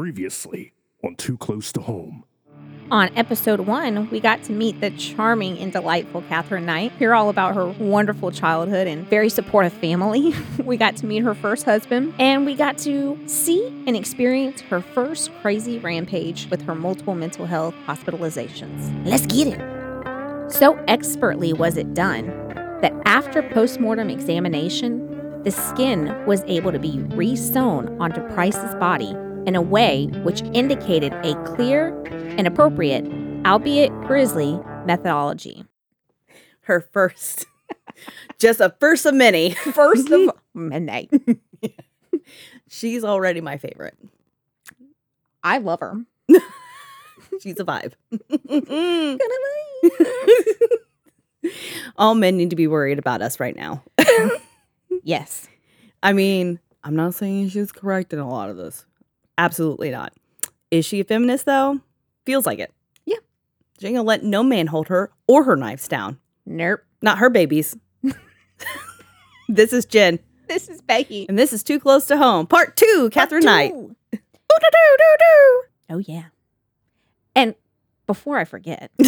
Previously on Too Close to Home. On episode one, we got to meet the charming and delightful Katherine Knight, hear all about her wonderful childhood and very supportive family. we got to meet her first husband, and we got to see and experience her first crazy rampage with her multiple mental health hospitalizations. Let's get it. So expertly was it done that after postmortem examination, the skin was able to be re-sewn onto Price's body in a way which indicated a clear and appropriate, albeit grisly, methodology. Her first, just a first of many. First of many. She's already my favorite. I love her. She's a vibe. All men need to be worried about us right now. Yes. I mean, I'm not saying she's correct in a lot of this. Absolutely not. Is she a feminist though? Feels like it. Yeah. She ain't gonna let no man hold her or her knives down. Nope. Not her babies. this is Jen, This is Becky. and this is Too Close to Home, Part Two, Katherine Knight. Two. Ooh-doo-doo-doo-doo. Oh, yeah. And before I forget,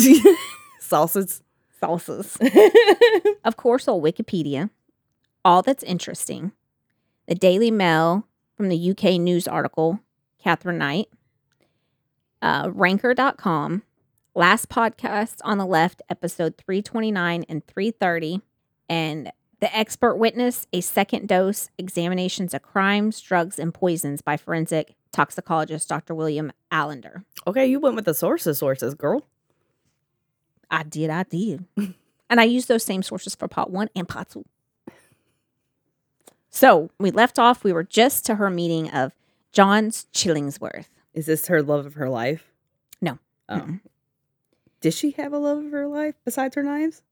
Salsas. salsas. of course, on Wikipedia, all that's interesting, the Daily Mail from the UK news article, Katherine Knight, uh, ranker.com, last podcast on the left, episode 329 and 330, and the expert witness, a second dose, examinations of crimes, drugs, and poisons by forensic toxicologist Dr. William Allender. Okay, you went with the sources, sources, girl. I did, I did. and I used those same sources for part one and part two. So we left off, we were just to her meeting of John's Chillingsworth. Is this her love of her life? No. Oh. Mm-mm. Did she have a love of her life besides her knives?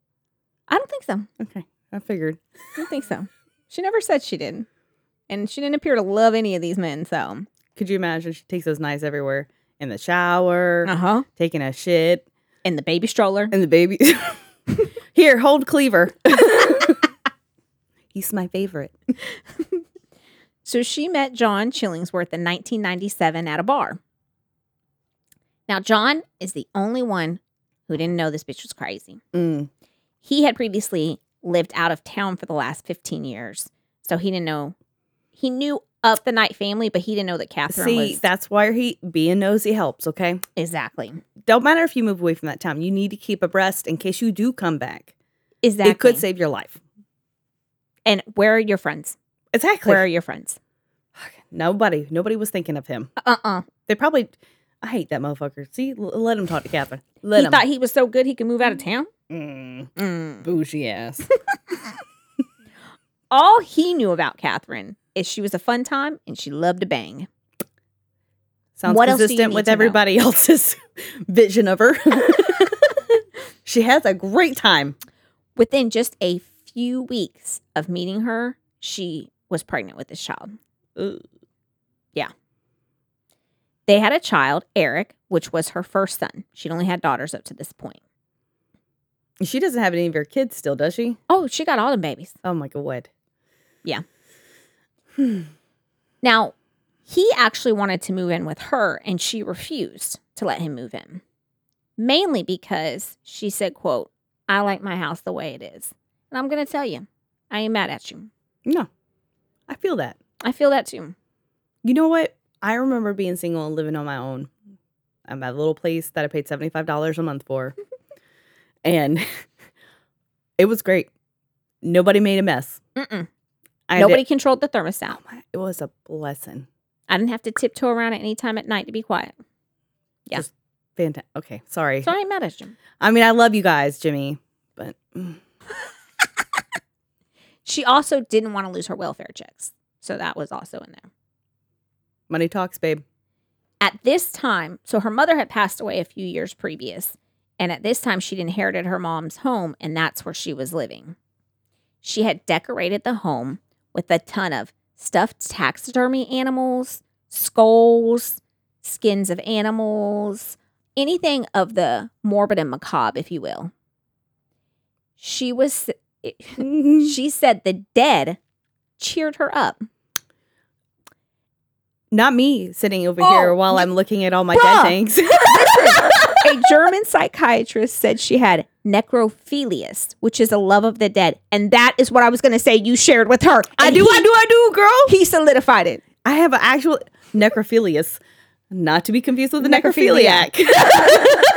I don't think so. Okay, I figured. I don't think so. She never said she did. And she didn't appear to love any of these men, so. Could you imagine she takes those knives everywhere? In the shower, Uh huh. taking a shit, And the baby stroller. and the baby. Here, hold Cleaver. He's my favorite. So she met John Chillingsworth in 1997 at a bar. Now, John is the only one who didn't know this bitch was crazy. Mm. he had previously lived out of town for the last 15 years. So he didn't know. He knew of the Knight family, but he didn't know that Katherine See, was. that's why he being nosy helps. Okay, exactly. don't matter if you move away from that town. You need to keep abreast in case you do come back. Exactly. It could save your life. And where are your friends? Exactly. Where are your friends? Nobody, nobody was thinking of him. Uh uh They probably. I hate that motherfucker. See, l- let him talk to Katherine. Let He him. thought he was so good he could move out of town. Mm, Mm. bougie ass. All he knew about Katherine is she was a fun time and she loved to bang. Sounds What consistent with to know? everybody else's vision of her. she has a great time. Within just a few weeks of meeting her, she was pregnant with this child. yeah. They had a child, Eric, which was her first son. She'd only had daughters up to this point. She doesn't have any of her kids still, does she? Oh, she got all the babies. Oh my god. Yeah. Now, he actually wanted to move in with her and she refused to let him move in. Mainly because she said, quote, I like my house the way it is. And I'm going to tell you, I ain't mad at you. No. I feel that. I feel that too. You know what? I remember being single and living on my own. I'm at a little place that I paid $75 a month for. and it was great. Nobody made a mess. Mm-mm. I Nobody Did, controlled the thermostat. oh my, it was a blessing. I didn't have to tiptoe around at any time at night to be quiet. Yeah. Just fantastic. Okay, sorry. So I ain't mad at you. I mean, I love you guys, Jimmy, but mm, She also didn't want to lose her welfare checks. So that was also in there. money talks, babe. At this time, so her mother had passed away a few years previous, and at this time she'd inherited her mom's home, and that's where she was living. She had decorated the home with a ton of stuffed taxidermy animals, skulls, skins of animals, anything of the morbid and macabre, if you will. She was, Mm-hmm. she said the dead cheered her up. Not me sitting over Oh, here while I'm looking at all my bruh. dead things. a German psychiatrist said she had necrophilius, which is a love of the dead. And that is what I was going to say you shared with her. I do, he, I do, I do, girl. He solidified it. I have an actual necrophilius, not to be confused with the Necrophiliac. necrophiliac.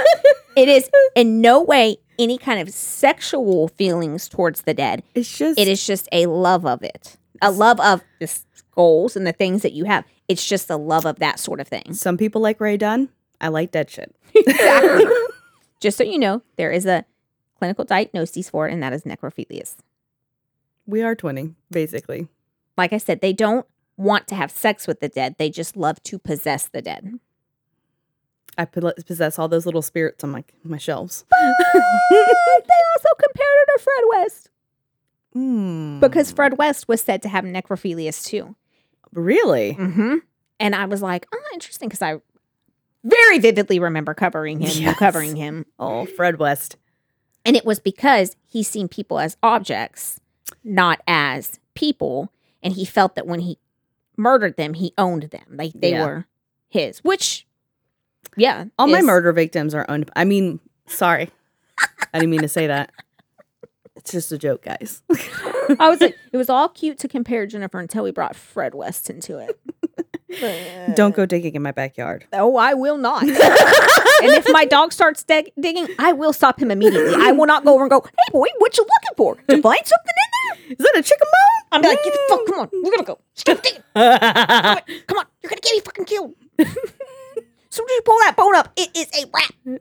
It is in no way any kind of sexual feelings towards the dead. it's just It is just a love of it, a love of the skulls and the things that you have. It's just a love of that sort of thing. Some people like Ray Dunn. I like that shit. Exactly. just so you know, there is a clinical diagnosis for it, and that is necrophilius. We are twinning, basically. Like I said, they don't want to have sex with the dead. They just love to possess the dead. I possess all those little spirits on my my shelves. they also compared her to Fred West Mm. because Fred West was said to have necrophilius too. really, Mm-hmm. And I was like, oh, interesting, because I very vividly remember covering him, Yes. covering him. oh Fred West. And it was because he seen people as objects, not as people. And he felt that when he murdered them, he owned them. Like they Yeah. were his, which, yeah. All my murder victims are owned. I mean, sorry, I didn't mean to say that. It's just a joke, guys. I was like, it was all cute to compare Jennifer until we brought Fred West into it. Don't go digging in my backyard. Oh, I will not. and if my dog starts dig- digging, I will stop him immediately. I will not go over and go, hey, boy, what you looking for? To find something in there? Is that a chicken bone? I'm like, get the fuck, come on. We're going to go. Stop digging. Come on, come on. You're going to get me fucking killed. Soon as you pull that bone up, it is a wrap. we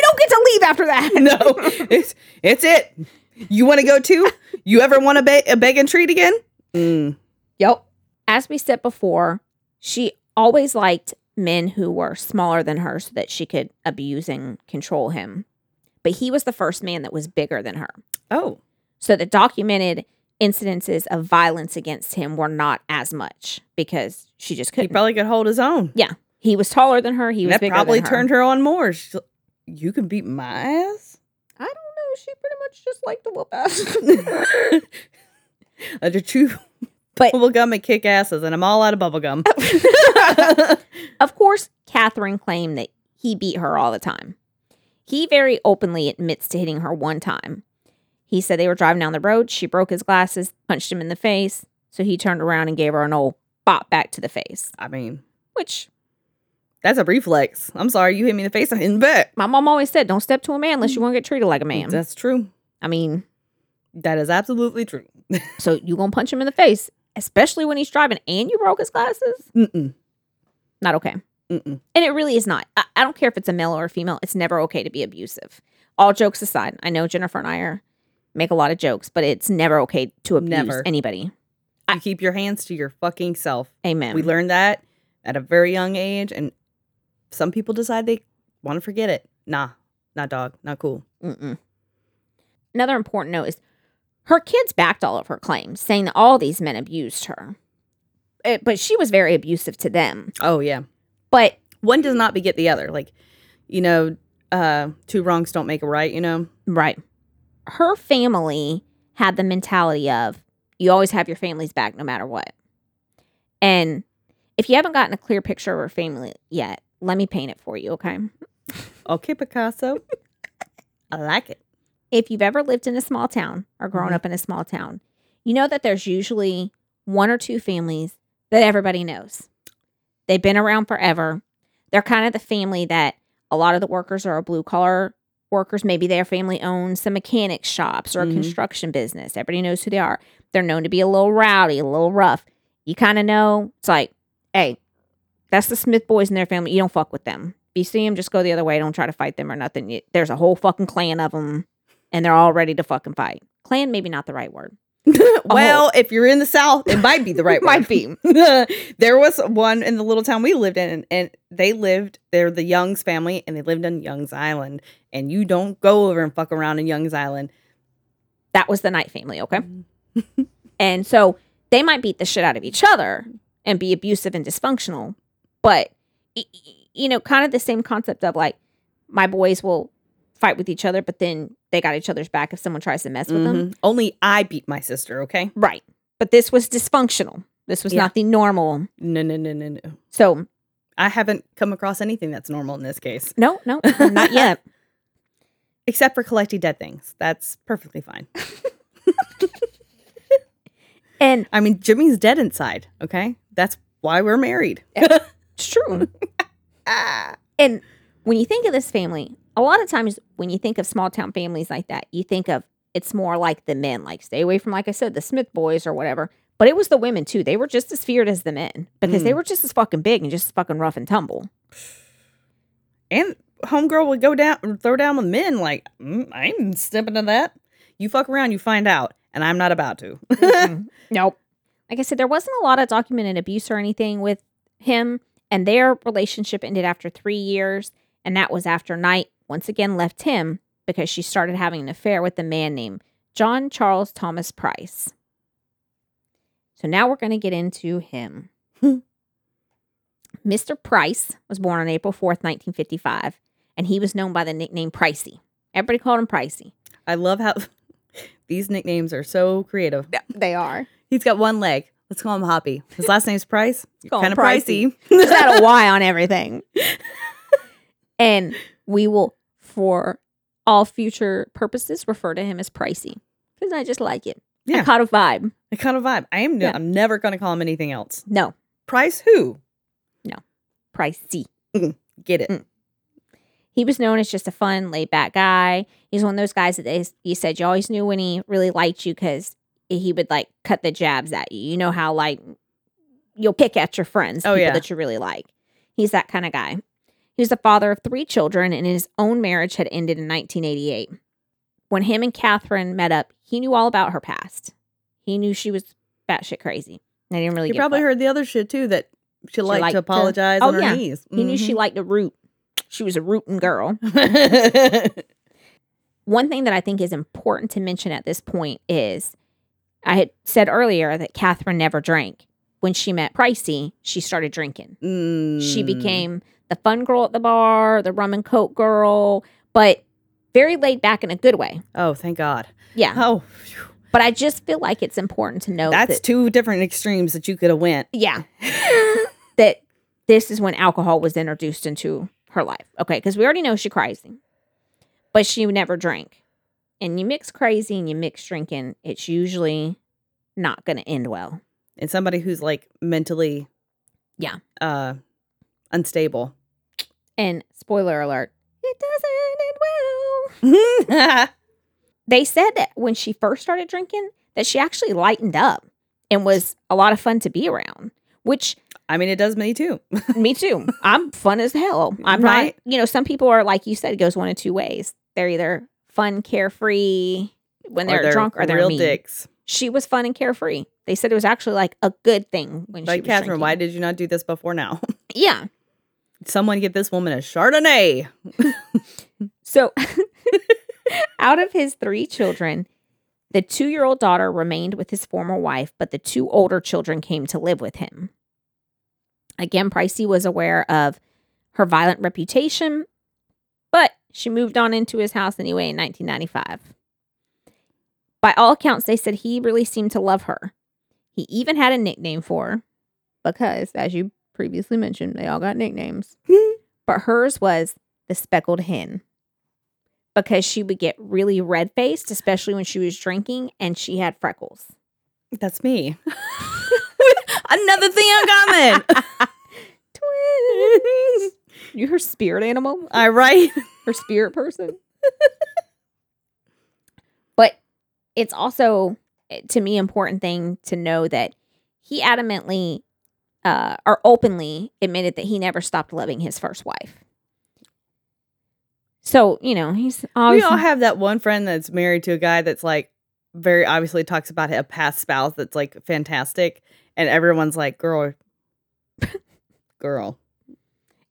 don't get to leave after that. no, it's it's it. You want to go too? You ever want to be- a beg and treat again? Mm. Yep. As we said before, she always liked men who were smaller than her so that she could abuse and control him. But he was the first man that was bigger than her. Oh, So the documented incidences of violence against him were not as much because she just couldn't. He probably could hold his own. yeah. He was taller than her. He was that bigger probably than her. turned her on more. She's like, you can beat my ass. I don't know. She pretty much just liked to whoop ass. I just chew But- bubble gum and kick asses, and I'm all out of bubble gum. Of course, Katherine claimed that he beat her all the time. He very openly admits to hitting her one time. He said they were driving down the road. She broke his glasses, punched him in the face. So he turned around and gave her an old bop back to the face, I mean, which that's a reflex. I'm sorry, you hit me in the face. I'm hitting back. my mom always said don't step to a man unless you want to get treated like a man. That's true. I mean, That is absolutely true. so you to punch him in the face, especially when he's driving and you broke his glasses? Mm-mm. Not okay. Mm-mm. And it really is not. I, I don't care if it's a male or a female. It's never okay to be abusive. All jokes aside, I know Jennifer and I are make a lot of jokes, but it's never okay to abuse Never. anybody. You keep your hands to your fucking self. Amen. We learned that at a very young age, and some people decide they want to forget it. Nah, not dog, not cool. Mm-mm. Another important note is her kids backed all of her claims, saying that all these men abused her. Eh, but she was very abusive to them. Oh yeah, But one does not beget the other. Like, you know, uh, two wrongs don't make a right. You know. Right. Her family had the mentality of you always have your family's back no matter what. And if you haven't gotten a clear picture of her family yet, let me paint it for you, okay? Okay, Picasso. I like it. If you've ever lived in a small town or grown Mhm. up in a small town, you know that there's usually one or two families that everybody knows. They've been around forever. They're kind of the family that a lot of the workers are a blue collar workers. Maybe their family owns some mechanic shops or a Mhm. construction business. Everybody knows who they are. They're known to be a little rowdy, a little rough. You kind of know it's like, hey, that's the Smith boys in their family. You don't fuck with them. If you see them, just go the other way. Don't try to fight them or nothing. There's a whole fucking clan of them, and they're all ready to fucking fight. Clan, maybe not the right word. Oh. well, if you're in the South, it might be the right Might be. there was one in the little town we lived in, and, and they lived. They're the Youngs family, and they lived on Youngs Island. And you don't go over and fuck around in Youngs Island. That was the Knight family, okay? Mm-hmm. and so they might beat the shit out of each other and be abusive and dysfunctional, but you know, kind of the same concept of like my boys will fight with each other, but then they got each other's back if someone tries to mess with them. Mhm. Only I beat my sister. Okay. Right. But this was dysfunctional. This was Yeah. not the normal. No, no, no, no, no. So, I haven't come across anything that's normal in this case, no, no, not yet. except for collecting dead things. That's perfectly fine. And I mean, Jimmy's dead inside. Okay, that's why we're married. it's true. And when you think of this family, a lot of times when you think of small town families like that, you think of it's more like the men, like stay away from, like I said, the Smith boys or whatever. But it was the women too. They were just as feared as the men because they were just as fucking big and just as fucking rough and tumble. And homegirl would go down, and throw down with men. Like, mm, I ain't stepping to that. You fuck around, you find out, and I'm not about to. Mm-mm. nope. Like I said, there wasn't a lot of documented abuse or anything with him, and their relationship ended after three years. And that was after Knight once again left him because she started having an affair with a man named John Charles Thomas Price. So now we're going to get into him. Mr. Price was born on April 4th, 1955, and he was known by the nickname Pricey. Everybody called him Pricey. I love how these nicknames are so creative. Yeah, They are. He's got one leg. Let's call him Hoppy. His last name's Price. Kind of pricey. Just add a Y on everything. and we will, for all future purposes, refer to him as Pricey because I just like it. I Yeah. caught a vibe. I kind of vibe. I am. No, Yeah. I'm never going to call him anything else. No, Price who? No. Pricey. Get it? Mm. He was known as just a fun, laid back guy. He's one of those guys that they, you said you always knew when he really liked you because he would like cut the jabs at you. You know how like you'll pick at your friends, Oh, people yeah. that you really like. He's that kind of guy. He was the father of three children, and his own marriage had ended in 1988. When him and Katherine met up, he knew all about her past. He knew she was batshit crazy. I didn't really. You probably heard the other shit too that she liked liked to to- apologize Oh, on her yeah. knees. He knew she liked to root. She was a rooting girl. One thing that I think is important to mention at this point is I had said earlier that Katherine never drank. When she met Pricey, she started drinking. She Mm. became the fun girl at the bar, the rum and coke girl, but very laid back in a good way. Oh, thank God. Yeah. Oh, phew. But I just feel like it's important to know that's that, two different extremes that you could have went. yeah, that this is when alcohol was introduced into her life. Okay. Because we already know she crazy, but she never drank. And you mix crazy and you mix drinking, it's usually not going to end well. and somebody who's like mentally, Yeah. uh, unstable. And spoiler alert, it doesn't end well. They said that when she first started drinking, that she actually lightened up and was a lot of fun to be around, which I mean, it does me too. me too. I'm fun as hell. I'm Right. not, you know, some people are like you said, it goes one of two ways. They're either fun, carefree when Or they're, drunk or they're real mean. dicks. She was fun and carefree. They said it was actually like a good thing when she Like was Katherine, why did you not do this before now? Yeah. Someone get this woman a Chardonnay. So, out of his three children, the two year old daughter remained with his former wife, but the two older children came to live with him. Again, Pricey was aware of her violent reputation, but she moved on into his house anyway in 1995. By all accounts, they said he really seemed to love her. He even had a nickname for her because, as you previously mentioned, they all got nicknames. but hers was the speckled hen because she would get really red faced, especially when she was drinking, and she had freckles. That's me. Another thing in common. Twins. You her spirit animal? I right. Her spirit person? but it's also eh, to me important thing to know that he adamantly uh, or openly admitted that he never stopped loving his first wife. So, you know, he's We all have that one friend that's married to a guy that's like very obviously talks about a past spouse that's like fantastic, and everyone's like, "Girl, girl."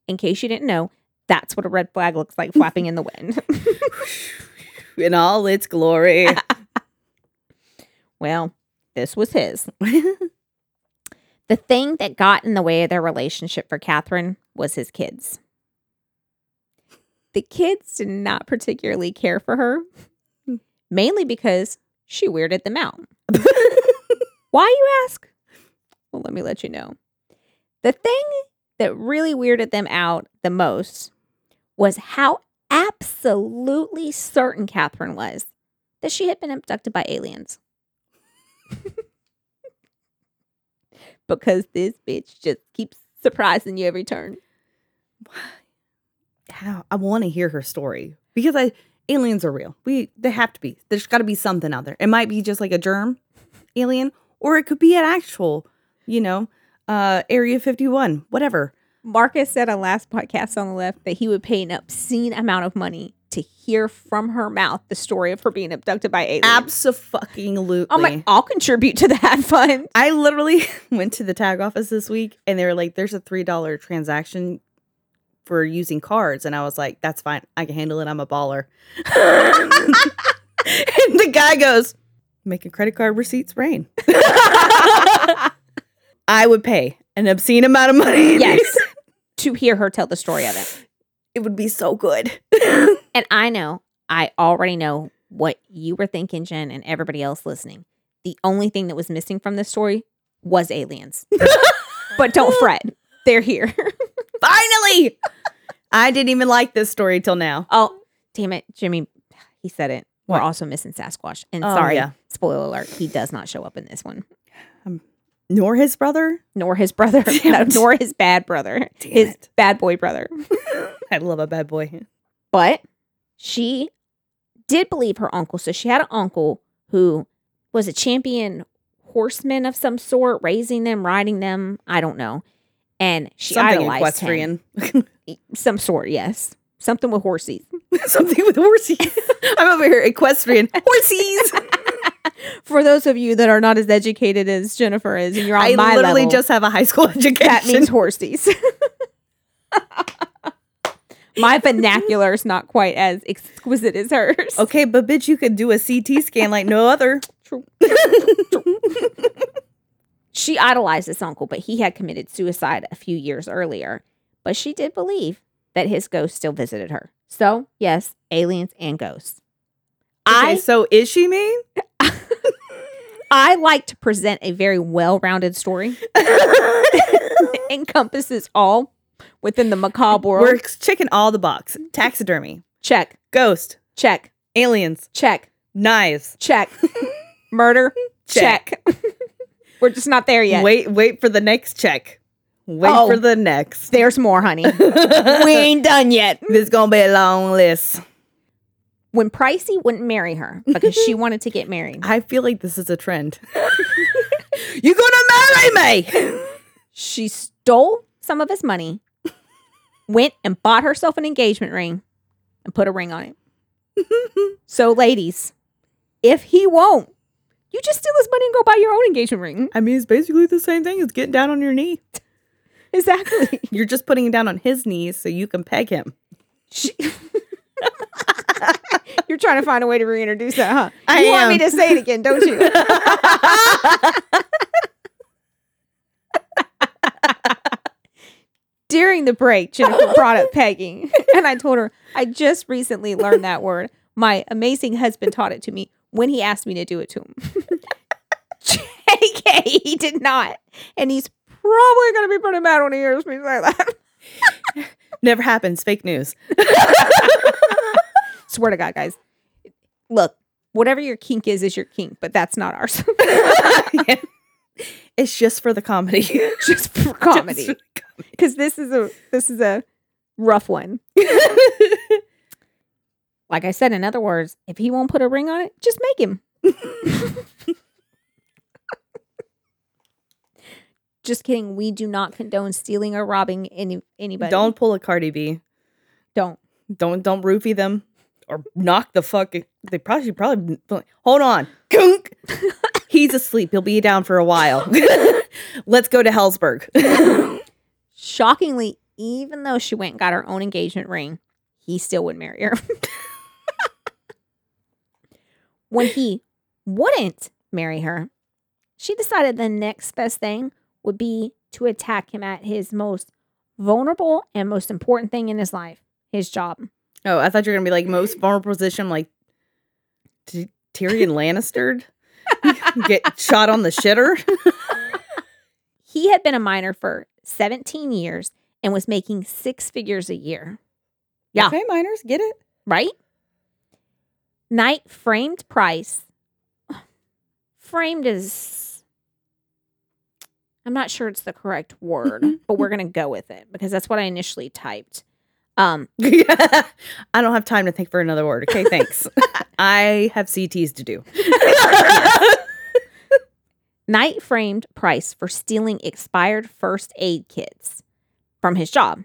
in case you didn't know, that's what a red flag looks like flapping in the wind. in all its glory. well, this was his. The thing that got in the way of their relationship for Katherine was his kids. The kids did not particularly care for her, mainly because she weirded them out. Why, you ask? Well, let me let you know. The thing that really weirded them out the most was how absolutely certain Katherine was that she had been abducted by aliens. because this bitch just keeps surprising you every turn. How I want to hear her story because I aliens are real. We they have to be. There's got to be something out there. It might be just like a germ alien, or it could be an actual, you know, uh Area 51, whatever. Marcus said on last podcast on the left that he would pay an obscene amount of money to hear from her mouth the story of her being abducted by aliens. Absolutely. I'm oh like, I'll contribute to that fund. I literally went to the tag office this week and they were like, there's a $3 transaction for using cards. And I was like, that's fine. I can handle it. I'm a baller. and the guy goes, making credit card receipts rain. I would pay an obscene amount of money. yes. to hear her tell the story of it. It would be so good. And I know, I already know what you were thinking, Jen, and everybody else listening. The only thing that was missing from this story was aliens. but don't fret, they're here. Finally. I didn't even like this story till now. oh, damn it, Jimmy. He said it. We're also missing Sasquatch. And Oh, sorry, yeah. spoiler alert, he does not show up in this one. Um, nor his brother. Nor his brother, no, nor his bad brother, Damn his it. bad boy brother. I love a bad boy. But she did believe her uncle. So she had an uncle who was a champion horseman of some sort, raising them, riding them. I don't know. And she Something idolized him. equestrian. Some sort, yes. Something with horses. Something with horses. I'm over here equestrian horses. For those of you that are not as educated as Jennifer is, and you're on I my literally level, just have a high school education. that means horses. My vernacular is not quite as exquisite as hers. okay, but bitch, you could do a CT scan like no other. True. She idolized this uncle, but he had committed suicide a few years earlier. But she did believe that his ghost still visited her. So, yes, aliens and ghosts. Okay, I so is she mean? I like to present a very well-rounded story that encompasses all within the macabre world. We're checking all the box. Taxidermy, check, ghost, check, aliens, check, knives. check. Murder, check. We're just not there yet. Wait, wait for the next check. Wait Oh. for the next. There's more, honey. we ain't done yet. This is gonna be a long list. when Pricey wouldn't marry her because she wanted to get married, I feel like this is a trend. you gonna marry me? she stole some of his money, went and bought herself an engagement ring, and put a ring on it. so, ladies, if he won't, you just steal his money and go buy your own engagement ring. I mean, it's basically the same thing as getting down on your knee. Exactly. You're just putting it down on his knees so you can peg him. She- You're trying to find a way to reintroduce that, huh? I you want me to say it again, don't you? During the break, Jennifer brought up pegging, and I told her I just recently learned that word. My amazing husband taught it to me when he asked me to do it to him. JK, he did not, and he's probably gonna be pretty mad when he hears me say that. Never happens. Fake news. Swear to God, guys. Look, whatever your kink is, is your kink, but that's not ours. It's just for the comedy. Just for comedy. Just Because this is a this is a rough one. Like I said, in other words, if he won't put a ring on it, just make him. just kidding. We do not condone stealing or robbing any anybody. don't pull a Cardi B. don't. Don't don't roofie them or knock the fuck. They probably should probably hold on. Kunk. He's asleep. He'll be down for a while. Let's go to Hellsberg. Shockingly, even though she went and got her own engagement ring, he still wouldn't marry her. when he wouldn't marry her, she decided the next best thing would be to attack him at his most vulnerable and most important thing in his life his job. oh, I thought you were gonna be like most vulnerable position, like T- Tyrion Lannister. Get shot on the shitter. He had been a miner for 17 years and was making six figures a year. Yeah. Okay, minors, get it? right? Knight framed Price. Framed is, I'm not sure it's the correct word, but we're going to go with it because that's what I initially typed. Um, I don't have time to think for another word. Okay, thanks. I have CTs to do. Knight framed Price for stealing expired first aid kits from his job.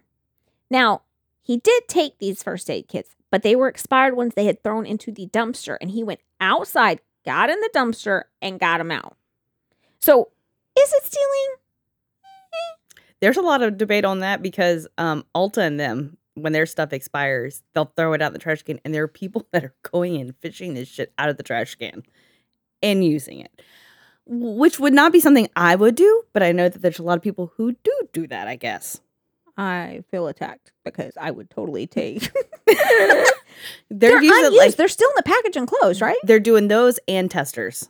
Now, he did take these first aid kits, but they were expired ones they had thrown into the dumpster, and he went outside, got in the dumpster, and got them out. So, is it stealing? There's a lot of debate on that because um Ulta and them, when their stuff expires, they'll throw it out in the trash can, and there are people that are going and fishing this shit out of the trash can and using it. Which would not be something I would do, but I know that there's a lot of people who do do that, I guess. I feel attacked because I would totally take. They're, They're unused. like They're still in the package and closed, right? they're doing those and testers.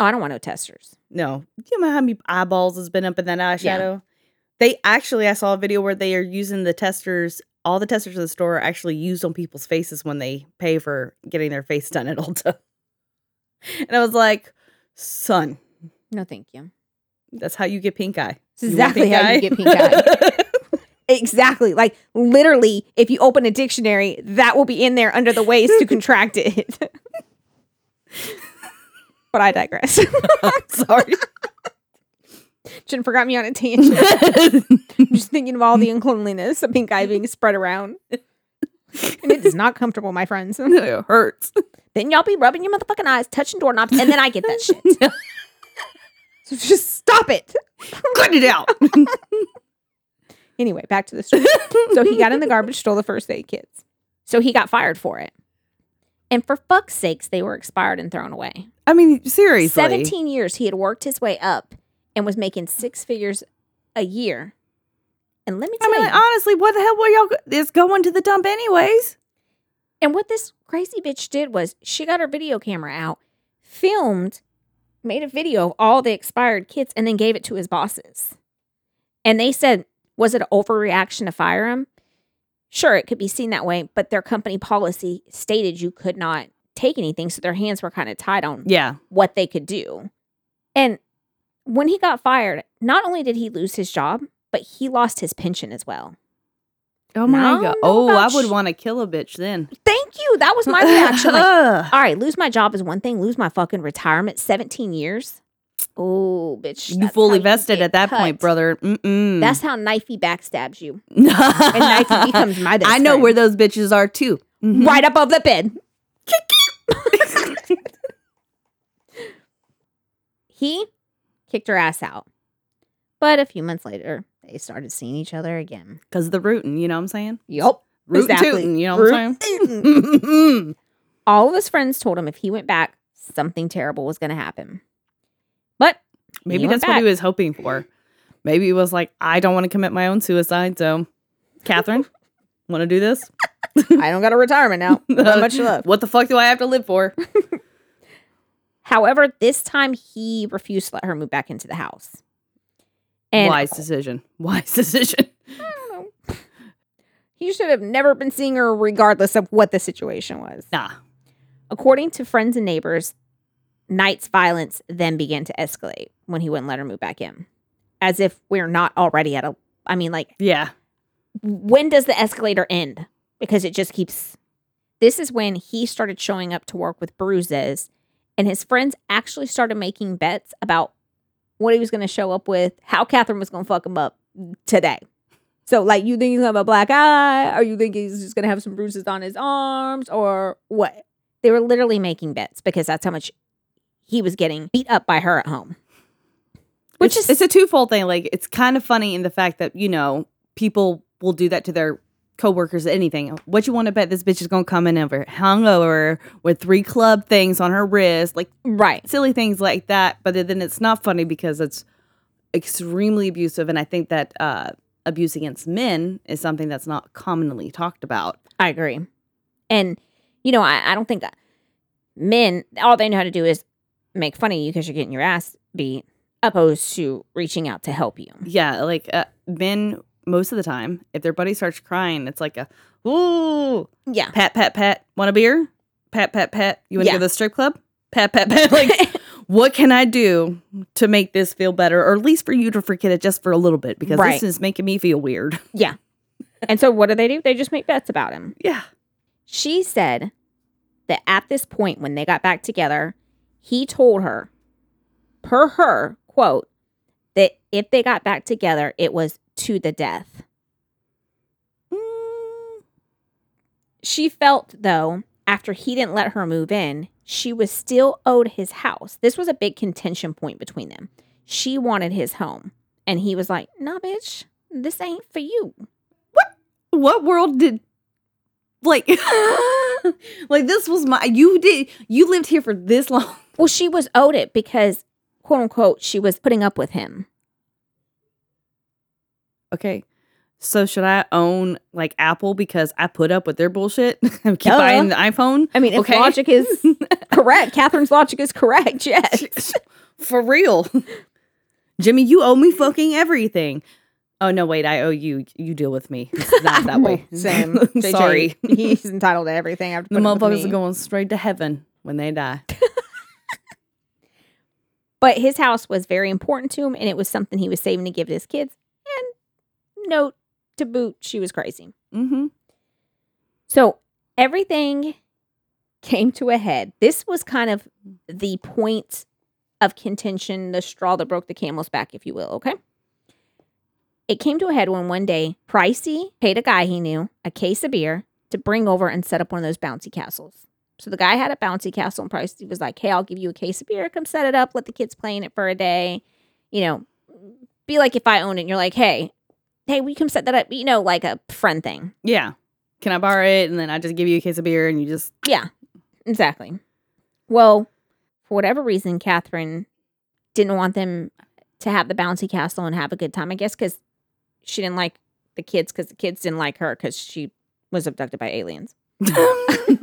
Oh, I don't want no testers. No, you know how many eyeballs has been up in that eyeshadow. They actually, I saw a video where they are using the testers. All the testers in the store are actually used on people's faces when they pay for getting their face done at Ulta. And I was like, son, No, thank you. that's how you get pink eye. It's You want exactly how you get pink eye. exactly. Like literally, if you open a dictionary, that will be in there under the ways to contract it. but I digress. Sorry. Jennifer got me on a tangent. I'm just thinking of all the uncleanliness of pink eye being spread around. And it is not comfortable, my friends. it hurts. Then y'all be rubbing your motherfucking eyes, touching doorknobs, and then I get that shit. so just stop it. Cut it out. Anyway, back to the story. so he got in the garbage, stole the first aid kits. So he got fired for it. And for fuck's sakes, they were expired and thrown away. I mean, seriously. 17 years he had worked his way up and was making six figures a year. And let me I tell mean, you, honestly, what the hell were y'all? go- It's going to the dump anyways. And what this crazy bitch did was she got her video camera out, filmed, made a video of all the expired kits, and then gave it to his bosses. And they said, was it an overreaction to fire him? Sure, it could be seen that way, but their company policy stated you could not take anything, so their hands were kind of tied on Yeah. what they could do. And when he got fired, not only did he lose his job, but he lost his pension as well. Oh my god. Oh, I would sh- want to kill a bitch then. Thank you. That was my reaction. Like, all right, lose my job is one thing, lose my fucking retirement, 17 years. Oh, bitch. you fully how you vested at that point, brother. Mm-mm. That's how Knifey backstabs you. and Knifey becomes my best I know friend. where those bitches are too. Mhm. Right above the bed. he kicked her ass out. But a few months later, they started seeing each other again. Cause of the rootin', you know what I'm saying? Yup. Rootin' Exactly. tootin', you know what I'm saying? All of his friends told him if he went back, something terrible was going to happen. But Maybe that's what he was hoping for. Maybe he was like, I don't want to commit my own suicide, so Katherine, want to do this? I don't got a retirement now. Not much love. What the fuck do I have to live for? However, this time he refused to let her move back into the house. And Wise decision. Wise decision. I don't know. He should have never been seeing her regardless of what the situation was. Nah. According to friends and neighbors, Knight's violence then began to escalate when he wouldn't let her move back in. As if we're not already at a I mean like Yeah. when does the escalator end? Because it just keeps. This is when he started showing up to work with bruises, and his friends actually started making bets about what he was going to show up with, how Katherine was going to fuck him up today. So, like, you think he's going to have a black eye, or you think he's just going to have some bruises on his arms, or what? They were literally making bets because that's how much he was getting beat up by her at home. Which it's, is it's a twofold thing. Like it's kind of funny in the fact that you know people will do that to their coworkers. Anything. What you want to bet this bitch is gonna come in over hungover with three club things on her wrist, like right. silly things like that. But then it's not funny because it's extremely abusive, and I think that uh, abuse against men is something that's not commonly talked about. I agree. And, you know, I, I don't think that men, all they know how to do is make fun of you because you're getting your ass beat. opposed to reaching out to help you. Yeah, like uh, men most of the time, if their buddy starts crying, it's like a ooh Yeah. pat pat pat. Want a beer? Pat pat pat. You want to Yeah. go to the strip club? Pat pat pat. Like, what can I do to make this feel better, or at least for you to forget it just for a little bit because Right. this is making me feel weird. yeah. And so what do they do? They just make bets about him. Yeah. She said that at this point, when they got back together, he told her, per her, quote, that if they got back together, it was to the death. Mm, She felt, though, after he didn't let her move in, she was still owed his house. This was a big contention point between them. She wanted his home. And he was like, nah, bitch, this ain't for you. what world did like like this was my you did you lived here for this long? Well, she was owed it because, quote unquote, she was putting up with him. Okay. So should I own like Apple because I put up with their bullshit? Keep Duh. buying the iPhone? I mean, if Okay. logic is correct, Katherine's logic is correct, yes. For real. Jimmy, you owe me fucking everything. Oh no, wait, I owe you. You deal with me. It's not that way. Same. JJ, Sorry. He's entitled to everything. After The motherfuckers are going straight to heaven when they die. But his house was very important to him, and it was something he was saving to give to his kids. Note to boot, she was crazy. Mm-hmm. So everything came to a head. This was kind of the point of contention, the straw that broke the camel's back, if you will, okay? It came to a head when one day Pricey paid a guy he knew a case of beer to bring over and set up one of those bouncy castles. So the guy had a bouncy castle, and Pricey was like, Hey, I'll give you a case of beer. Come set it up. Let the kids play in it for a day. You know, be like if I own it and you're like, Hey, hey, we can set that up, you know, like a friend thing. Yeah. Can I borrow it? And then I just give you a case of beer and you just Yeah, exactly. Well, for whatever reason, Katherine didn't want them to have the bouncy castle and have a good time. I guess because she didn't like the kids because the kids didn't like her because she was abducted by aliens. it's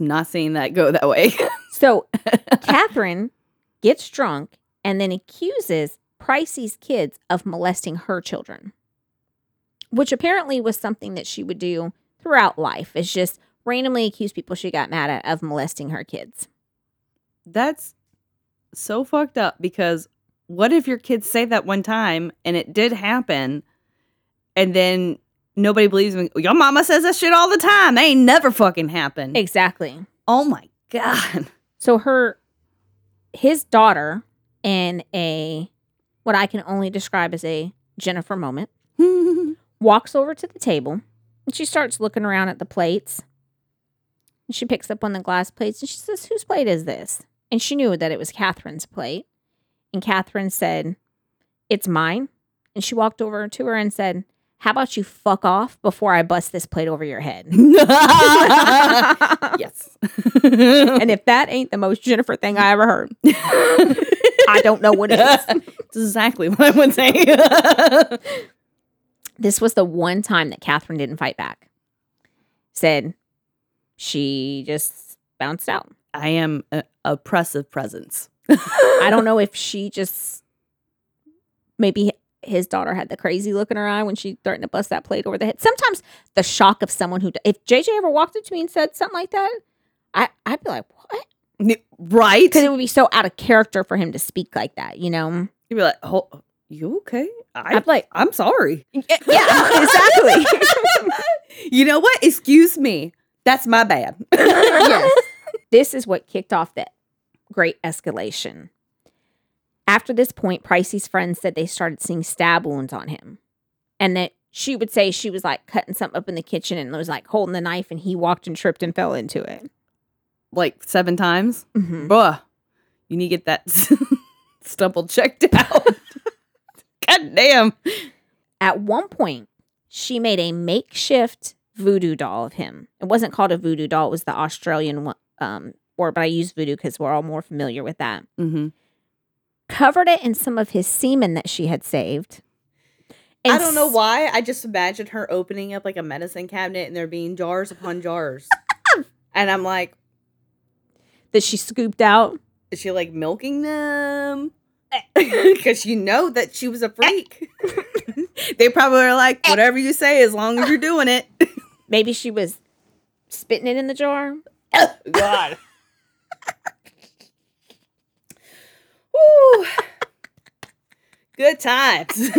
not seeing that go that way. So Katherine gets drunk and then accuses Pricey's kids of molesting her children, which apparently was something that she would do throughout life. Is just randomly accuse people she got mad at of molesting her kids. That's so fucked up because what if your kids say that one time and it did happen and then nobody believes me? Your mama says that shit all the time. They ain't never fucking happened. Exactly. Oh my God. So her his daughter in a what I can only describe as a Jennifer moment walks over to the table and she starts looking around at the plates. And she picks up one of the glass plates and she says, Whose plate is this? And she knew that it was Katherine's plate. And Catherine said, It's mine. And she walked over to her and said, How about you fuck off before I bust this plate over your head? yes. and if that ain't the most Jennifer thing I ever heard, I don't know what it is. That's exactly what I would say. This was the one time that Katherine didn't fight back. Said she just bounced out. I am an oppressive presence. I don't know if she just maybe his daughter had the crazy look in her eye when she threatened to bust that plate over the head. Sometimes the shock of someone who, if JJ ever walked up to me and said something like that, I I'd be like, what? Right? Because it would be so out of character for him to speak like that, you know? You'd be like, oh, you okay? I, I'd like, I'm sorry. yeah, exactly. you know what? Excuse me. That's my bad. yes. This is what kicked off that great escalation. After this point, Pricey's friends said they started seeing stab wounds on him. And that she would say she was like cutting something up in the kitchen and was like holding the knife and he walked and tripped and fell into it. Like seven times. Mhm. Bruh, you need to get that stumble checked out. God damn. At one point, she made a makeshift voodoo doll of him. It wasn't called a voodoo doll, it was the Australian one, um, word, but I use voodoo because we're all more familiar with that. Mm-hmm. Covered it in some of his semen that she had saved. I don't know why. I just imagined her opening up like a medicine cabinet and there being jars upon jars. and I'm like, that she scooped out. is she like milking them? Eh. because you know that she was a freak. they probably were like, eh. whatever you say, as long as you're doing it. Maybe she was spitting it in the jar. God. Woo. Good times.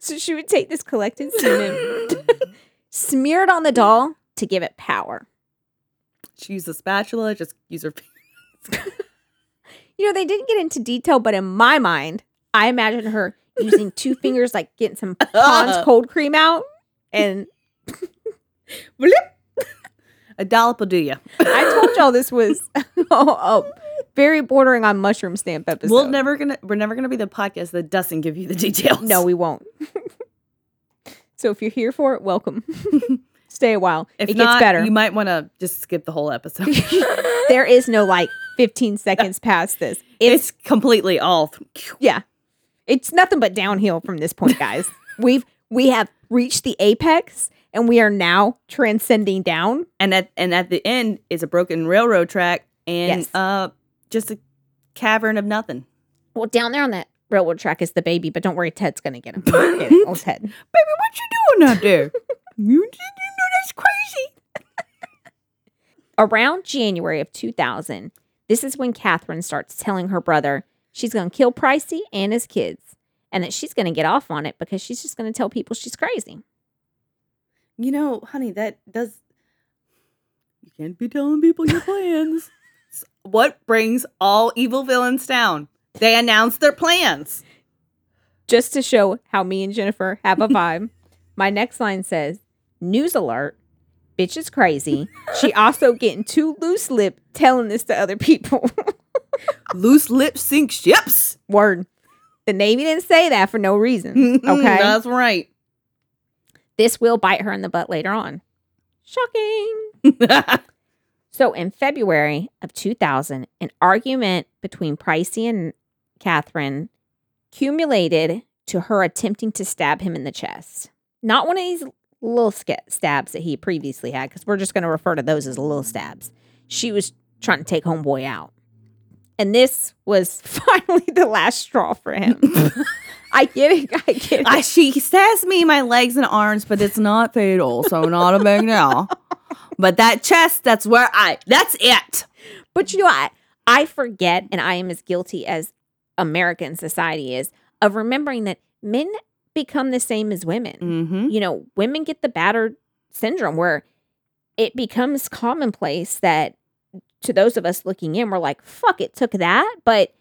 So she would take this collected semen, smear it on the doll to give it power. She used a spatula, just use her. You know, they didn't get into detail, but in my mind, I imagine her using two fingers, like getting some Pond's cold cream out. And A dollop will do you. I told y'all this was a very bordering on mushroom stamp episode. We're never gonna. We're never gonna be the podcast that doesn't give you the details. No, we won't. so if you're here for it, welcome. Stay a while. If it not, gets better. You might want to just skip the whole episode. there is no like 15 seconds past this. It's, it's completely all. yeah. It's nothing but downhill from this point, guys. We've we have reached the apex and we are now transcending down. And at and at the end is a broken railroad track and Yes. uh just a cavern of nothing. Well, down there on that railroad track is the baby, but don't worry, Ted's gonna get him. Oh, Ted. Baby, what you doing out there? you, that's crazy. Around January of 2000, this is when Katherine starts telling her brother she's going to kill Pricey and his kids and that she's going to get off on it because she's just going to tell people she's crazy. You know, honey, that does. You can't be telling people your plans. What brings all evil villains down? They announce their plans. Just to show how me and Jennifer have a vibe, my next line says, News alert. Bitch is crazy. She also getting too loose lip telling this to other people. loose lip sink ships. Word. The Navy didn't say that for no reason. Okay. that's right. this will bite her in the butt later on. Shocking. So in February of 2000, an argument between Pricey and Katherine accumulated to her attempting to stab him in the chest. Not one of these little stabs that he previously had, because we're just going to refer to those as little mm-hmm. stabs. She was trying to take Homeboy out. And this was finally the last straw for him. I get it. I get it. I, she stabs me in my legs and arms, but it's not fatal, so not a big deal. But that chest, that's where I, that's it. But you know, I I forget, and I am as guilty as American society is of remembering that men become the same as women. Mm-hmm. You know, women get the battered syndrome where it becomes commonplace that to those of us looking in, we're like, "Fuck, it took that," but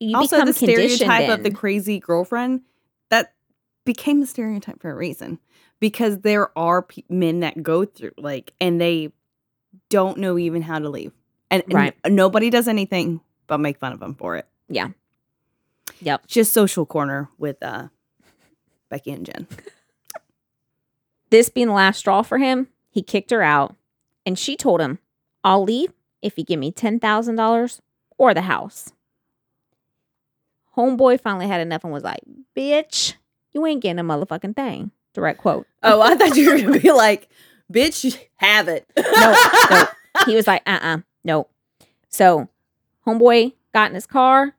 you Also, become the stereotype of the crazy girlfriend that became a stereotype for a reason because there are pe- men that go through like, and they don't know even how to leave, and, and Right. nobody does anything but make fun of them for it. Yeah. Yep. Just social corner with uh Becky and Jen. This being the last straw for him, he kicked her out, and she told him, "I'll leave if you give me ten thousand dollars or the house." Homeboy finally had enough and was like, "Bitch, you ain't getting a motherfucking thing." Direct quote. Oh, I thought you were gonna be like, "Bitch, have it." No, no. He was like, "Uh, uh, no." So, homeboy got in his car,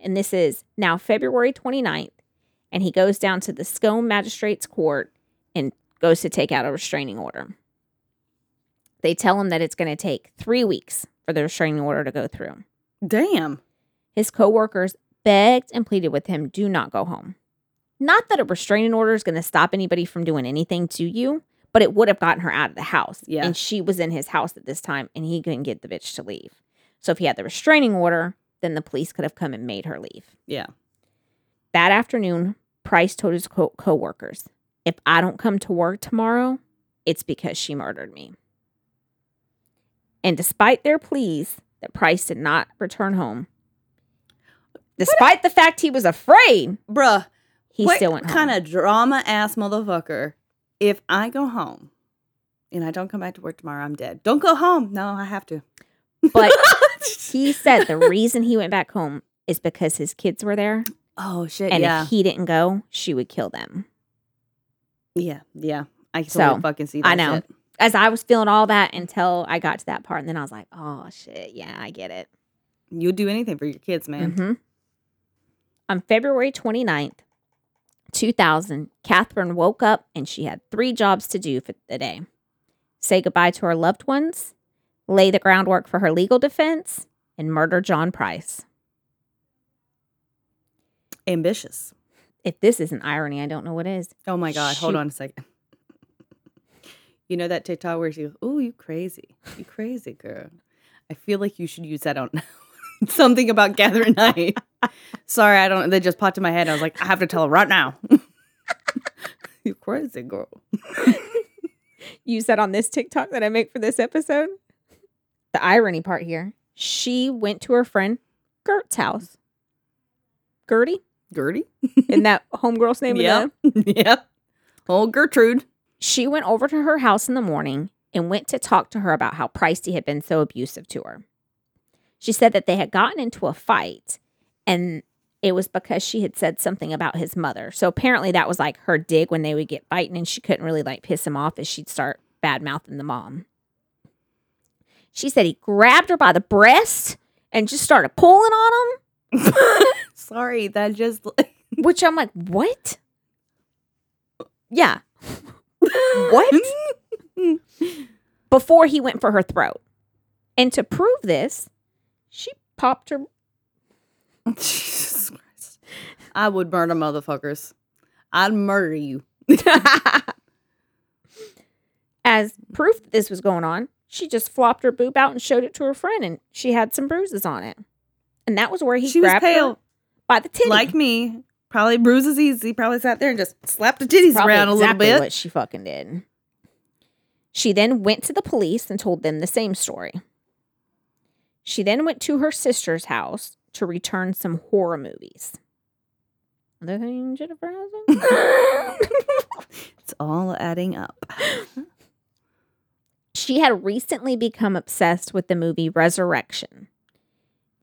and this is now February 29th, and he goes down to the Scone Magistrates Court and goes to take out a restraining order. They tell him that it's going to take three weeks for the restraining order to go through. Damn. His coworkers begged and pleaded with him, do not go home. Not that a restraining order is going to stop anybody from doing anything to you, but it would have gotten her out of the house. Yeah. And she was in his house at this time and he couldn't get the bitch to leave. So if he had the restraining order, then the police could have come and made her leave. Yeah. That afternoon, Price told his co- coworkers, if I don't come to work tomorrow, it's because she murdered me. And despite their pleas that Price did not return home, despite the fact he was afraid, Bruh, he what still went home. kind of drama ass motherfucker? If I go home and I don't come back to work tomorrow, I'm dead. Don't go home. No, I have to. But he said the reason he went back home is because his kids were there. Oh shit. And yeah. if he didn't go, she would kill them. yeah. Yeah. I So, fucking see that I know. shit. As I was feeling all that until I got to that part. And then I was like, oh, shit. Yeah, I get it. You'll do anything for your kids, man. hmm On February 29th, 2000, Catherine woke up and she had three jobs to do for the day say goodbye to her loved ones, lay the groundwork for her legal defense, and murder John Price. Ambitious. If this isn't irony, I don't know what is. Oh my god, hold on a second. You know that TikTok where she goes, "Oh, you crazy, you crazy girl." I feel like you should use that on something about Katherine Knight. Sorry, I don't. That just popped in my head. I was like, I have to tell her right now. you crazy girl. Use that on this TikTok that I make for this episode. The irony part here she went to her friend Gert's house. Gertie? Gertie. Isn't that homegirl's name? of Yep. yep. Old Gertrude. She went over to her house in the morning and went to talk to her about how Pricey had been so abusive to her. She said that they had gotten into a fight and it was because she had said something about his mother. So apparently that was like her dig when they would get fighting and she couldn't really like piss him off as she'd start bad mouthing the mom. She said he grabbed her by the breast and just started pulling on him, Sorry, that just which I'm like, what? Yeah. What? before he went for her throat. And to prove this, she popped her. Jesus Christ. I would murder motherfuckers. I'd murder you. As proof that this was going on, she just flopped her boob out and showed it to her friend, and she had some bruises on it. And that was where he she was pale, her by the titty. like me. Probably bruises easy. Probably sat there and just slapped the titties Probably around a exactly little bit. That's what she fucking did. She then went to the police and told them the same story. She then went to her sister's house to return some horror movies. Other thing Jennifer has It's all adding up. She had recently become obsessed with the movie Resurrection.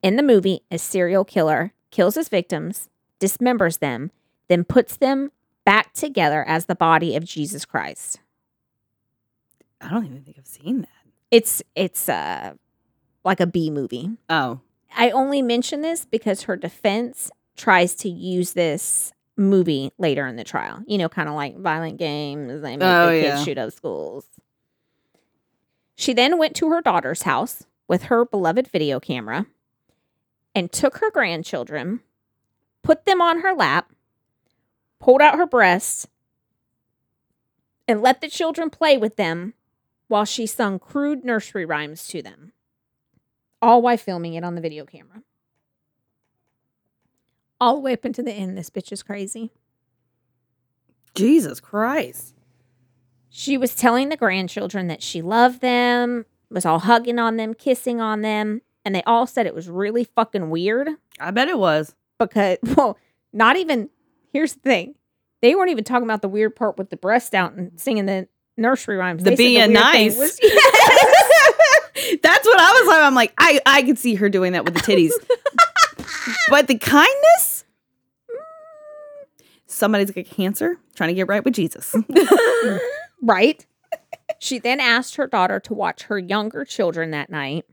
In the movie, a serial killer kills his victims, dismembers them, then puts them back together as the body of Jesus Christ. I don't even think I've seen that. It's it's uh like a B movie. Oh, I only mention this because her defense tries to use this movie later in the trial. You know, kind of like violent games. They make Oh, the kids yeah. shoot up schools. She then went to her daughter's house with her beloved video camera and took her grandchildren, put them on her lap, pulled out her breasts, and let the children play with them while she sung crude nursery rhymes to them all while filming it on the video camera. All the way up into the end, this bitch is crazy. Jesus Christ. She was telling the grandchildren that she loved them, was all hugging on them, kissing on them, and they all said it was really fucking weird I bet it was. because, well, not even, here's the thing. They weren't even talking about the weird part with the breast out and singing the nursery rhymes. The They being thing nice. was- That's what I was like. I'm like, I, I could see her doing that with the titties. but the kindness? Somebody's got cancer trying to get right with Jesus. Right. she then asked her daughter to watch her younger children that night.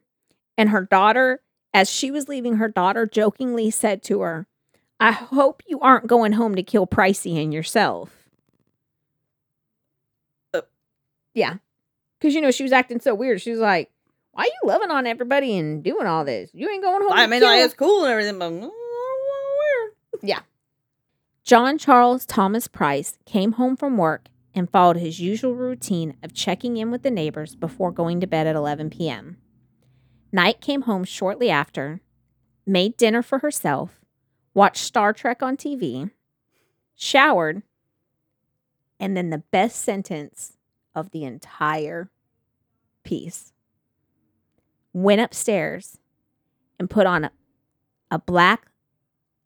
And her daughter, as she was leaving, her daughter jokingly said to her, I hope you aren't going home to kill Pricey and yourself. Uh. yeah. Because, you know, she was acting so weird. She was like, Why are you loving on everybody and doing all this? You ain't going home I mean, like, it's cool and everything, but mm, weird. John Charles Thomas Price came home from work and followed his usual routine of checking in with the neighbors before going to bed at 11 p.m. Knight came home shortly after, made dinner for herself, watched Star Trek on TV, showered, and then the best sentence of the entire piece went upstairs and put on a, a black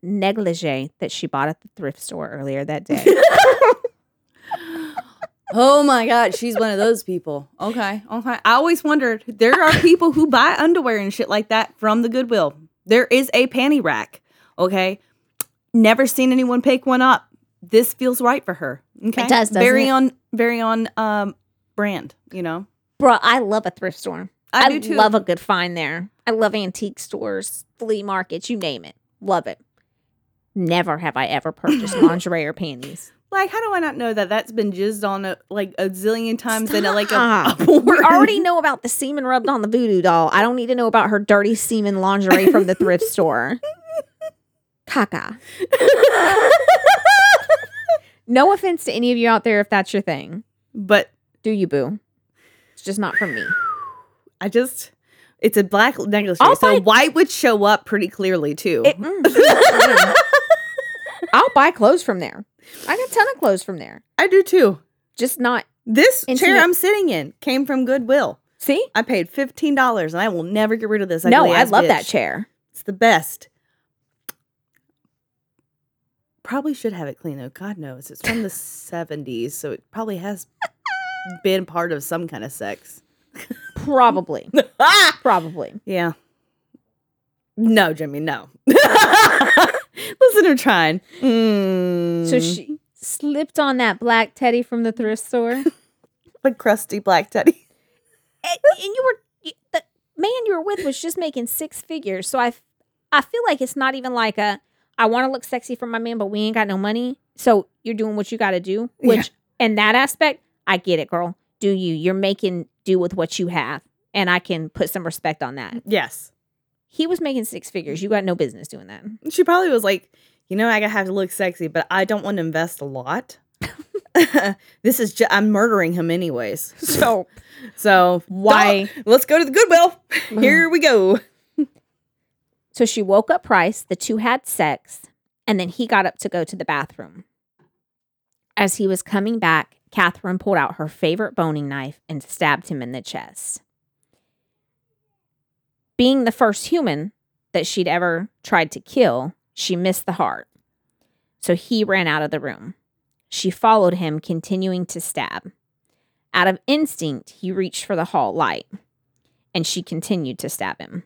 negligee that she bought at the thrift store earlier that day. Oh my God, she's one of those people. Okay, okay. I always wondered there are people who buy underwear and shit like that from the Goodwill. There is a panty rack. Okay, never seen anyone pick one up. This feels right for her. Okay, does, doesn't very it? on, very on um brand. You know, bro. I love a thrift store. I, do too. love a good find there. I love antique stores, flea markets, you name it. Love it. Never have I ever purchased lingerie or panties. Like, how do I not know that that's been jizzed on a, like a zillion times in a, like a, a? We already know about the semen rubbed on the voodoo doll. I don't need to know about her dirty semen lingerie from the thrift store. Caca. No offense to any of you out there if that's your thing. but Do you, boo? It's just not for me. I just. It's a black necklace, I'll so buy- white would show up pretty clearly too. It- mm. I'll buy clothes from there. I got a ton of clothes from there. I do too. Just not. This chair I'm sitting in came from Goodwill. See? I paid fifteen dollars, and I will never get rid of this. No, I love that chair. It's the best. Probably should have it clean though. God knows it's from the seventies, so it probably has been part of some kind of sex. Probably. Probably. Yeah. No, Jimmy, no. Listen to her trying. Mm, So she slipped on that black teddy from the thrift store. the crusty black teddy. and, and you were you, the man you were with was just making six figures. So I, I feel like it's not even like a I want to look sexy for my man, but we ain't got no money. So you're doing what you got to do. Yeah. Which in that aspect, I get it, girl. Do you? You're making do with what you have, and I can put some respect on that. Yes. He was making six figures. You got no business doing that. She probably was like, you know, I gotta have to look sexy, but I don't want to invest a lot. this is just, I'm murdering him anyways. So So Why-. Let's go to the Goodwill. Here we go. So she woke up Price, the two had sex, and then he got up to go to the bathroom. As he was coming back, Katherine pulled out her favorite boning knife and stabbed him in the chest. Being the first human that she'd ever tried to kill, she missed the heart. So he ran out of the room. She followed him, continuing to stab. Out of instinct, he reached for the hall light, and she continued to stab him.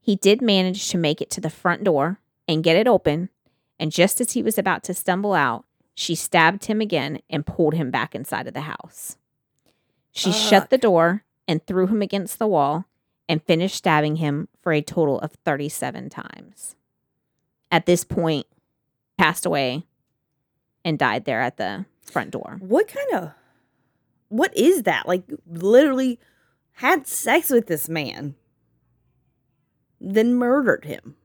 He did manage to make it to the front door and get it open, and just as he was about to stumble out, she stabbed him again and pulled him back inside of the house. She shut the door and threw him against the wall and finished stabbing him for a total of 37 times. At this point, passed away and died there at the front door. What kind of what is that? Like literally had sex with this man, then murdered him.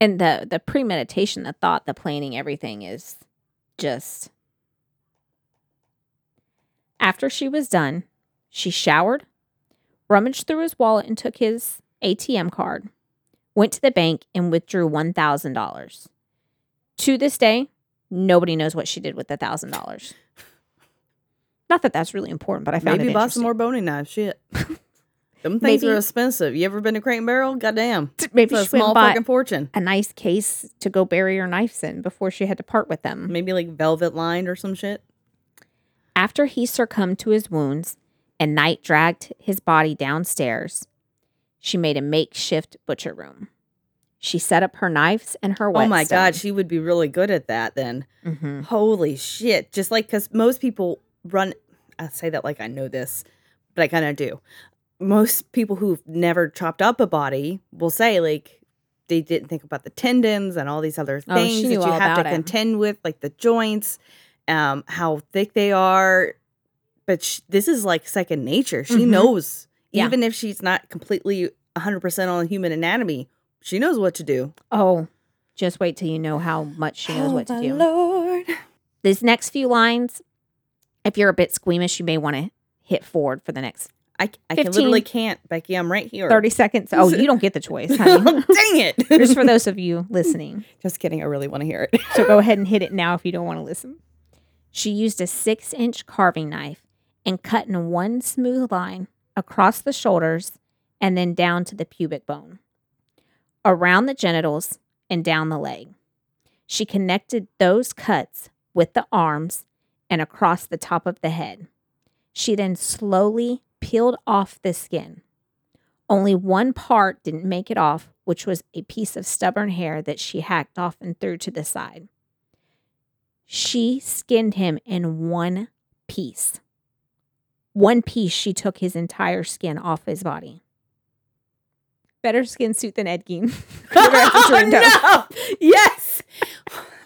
and the the premeditation the thought the planning everything is just after she was done she showered rummaged through his wallet and took his atm card went to the bank and withdrew $1000 to this day nobody knows what she did with the $1000 not that that's really important but i found Maybe it bought some more boning knives. Shit. Them things Maybe- are expensive. You ever been to Crate and Barrel? Goddamn. maybe It's a small fucking fortune. a nice case to go bury her knives in before she had to part with them Maybe like velvet lined or some shit. After he succumbed to his wounds and Knight dragged his body downstairs, she made a makeshift butcher room. She set up her knives and her Oh my god, she would be really good at that then. Mhm. Holy shit. Just like cuz most people run I say that like I know this, but I kind of do. Most people who've never chopped up a body will say like they didn't think about the tendons and all these other Oh, things she that you have to it. contend with like the joints, um how thick they are. But sh- this is like second nature. She Mhm. knows Yeah. even if she's not completely 100% on human anatomy, she knows what to do. Oh, just wait till you know how much she knows what to Oh, my do. Lord. These next few lines, if you're a bit squeamish, you may want to hit forward for the next I, I can literally can't, Becky. I'm right here. 30 seconds. Oh, you don't get the choice, Dang it. Just for those of you listening. Just kidding. I really want to hear it. So go ahead and hit it now if you don't want to listen. She used a six inch carving knife and cut in one smooth line across the shoulders and then down to the pubic bone, around the genitals and down the leg. She connected those cuts with the arms and across the top of the head. She then slowly peeled off the skin. Only one part didn't make it off, which was a piece of stubborn hair that she hacked off and threw to the side. She skinned him in one piece. One piece, she took his entire skin off his body. Better skin suit than Ed Gein. Torrento. no! Yes.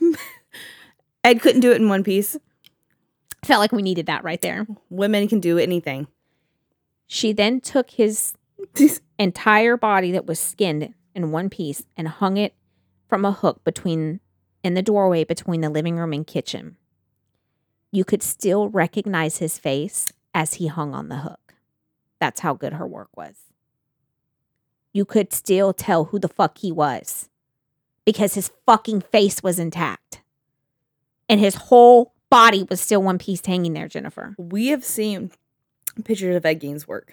Ed couldn't do it in one piece. Felt like we needed that right there. Women can do anything. She then took his entire body that was skinned in one piece and hung it from a hook between in the doorway between the living room and kitchen. You could still recognize his face as he hung on the hook. That's how good her work was. You could still tell who the fuck he was because his fucking face was intact and his whole body was still one piece hanging there, Jennifer. we have seen pictures of Ed Gein's work.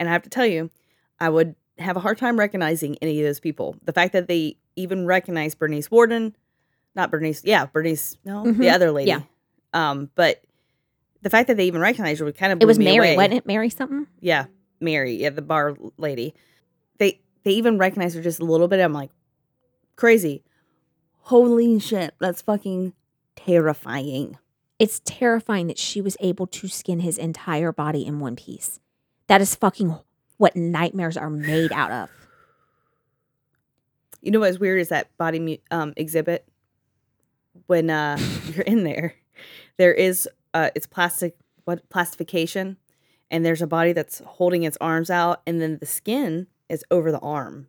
And I have to tell you, I would have a hard time recognizing any of those people. The fact that they even recognize Bernice Worden, not Bernice, yeah, Bernice, no, the Mhm. other lady. Yeah. Um, but the fact that they even recognize her would kind of It was Mary, away. wasn't it? Mary something? Yeah, Mary, yeah, the bar lady. They they even recognize her just a little bit. I'm like, crazy. Holy shit, that's fucking terrifying. It's terrifying that she was able to skin his entire body in one piece. That is fucking what nightmares are made out of. You know what's weird is that body um, exhibit. When uh, you're in there, there is uh, it's plastic what plastification, and there's a body that's holding its arms out, and then the skin is over the arm,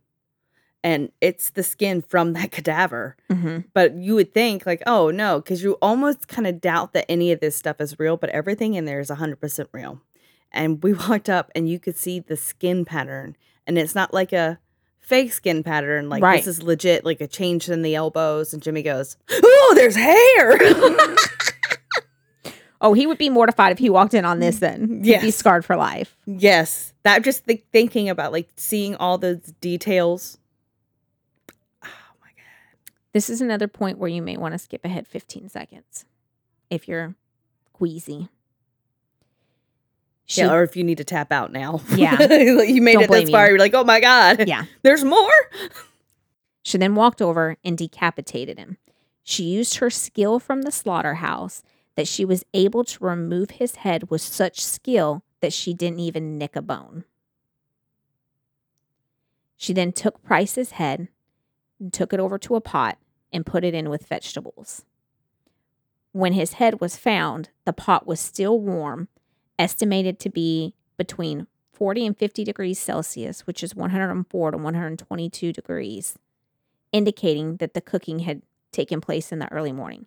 and it's the skin from that cadaver. Mm-hmm. But you would think like, oh no, because you almost kind of doubt that any of this stuff is real, but everything in there is hundred percent real. And we walked up, and you could see the skin pattern, and it's not like a fake skin pattern. Like Right. this is legit, like a change in the elbows. And Jimmy goes, "Oh, there's hair." Oh, he would be mortified if he walked in on this then. He'd be scarred for life. yes, that just th- thinking about like seeing all those details. Oh my god. This is another point where you may want to skip ahead 15 seconds if you're queasy. She, yeah, or if you need to tap out now. Yeah. You made Don't it this far. you. You're like, oh my god. yeah. There's more. She then walked over and decapitated him. She used her skill from the slaughterhouse that she was able to remove his head with such skill that she didn't even nick a bone. She then took Price's head and took it over to a pot and put it in with vegetables. When his head was found, the pot was still warm, estimated to be between 40 and 50 degrees Celsius, which is 104 to 122 degrees indicating that the cooking had taken place in the early morning.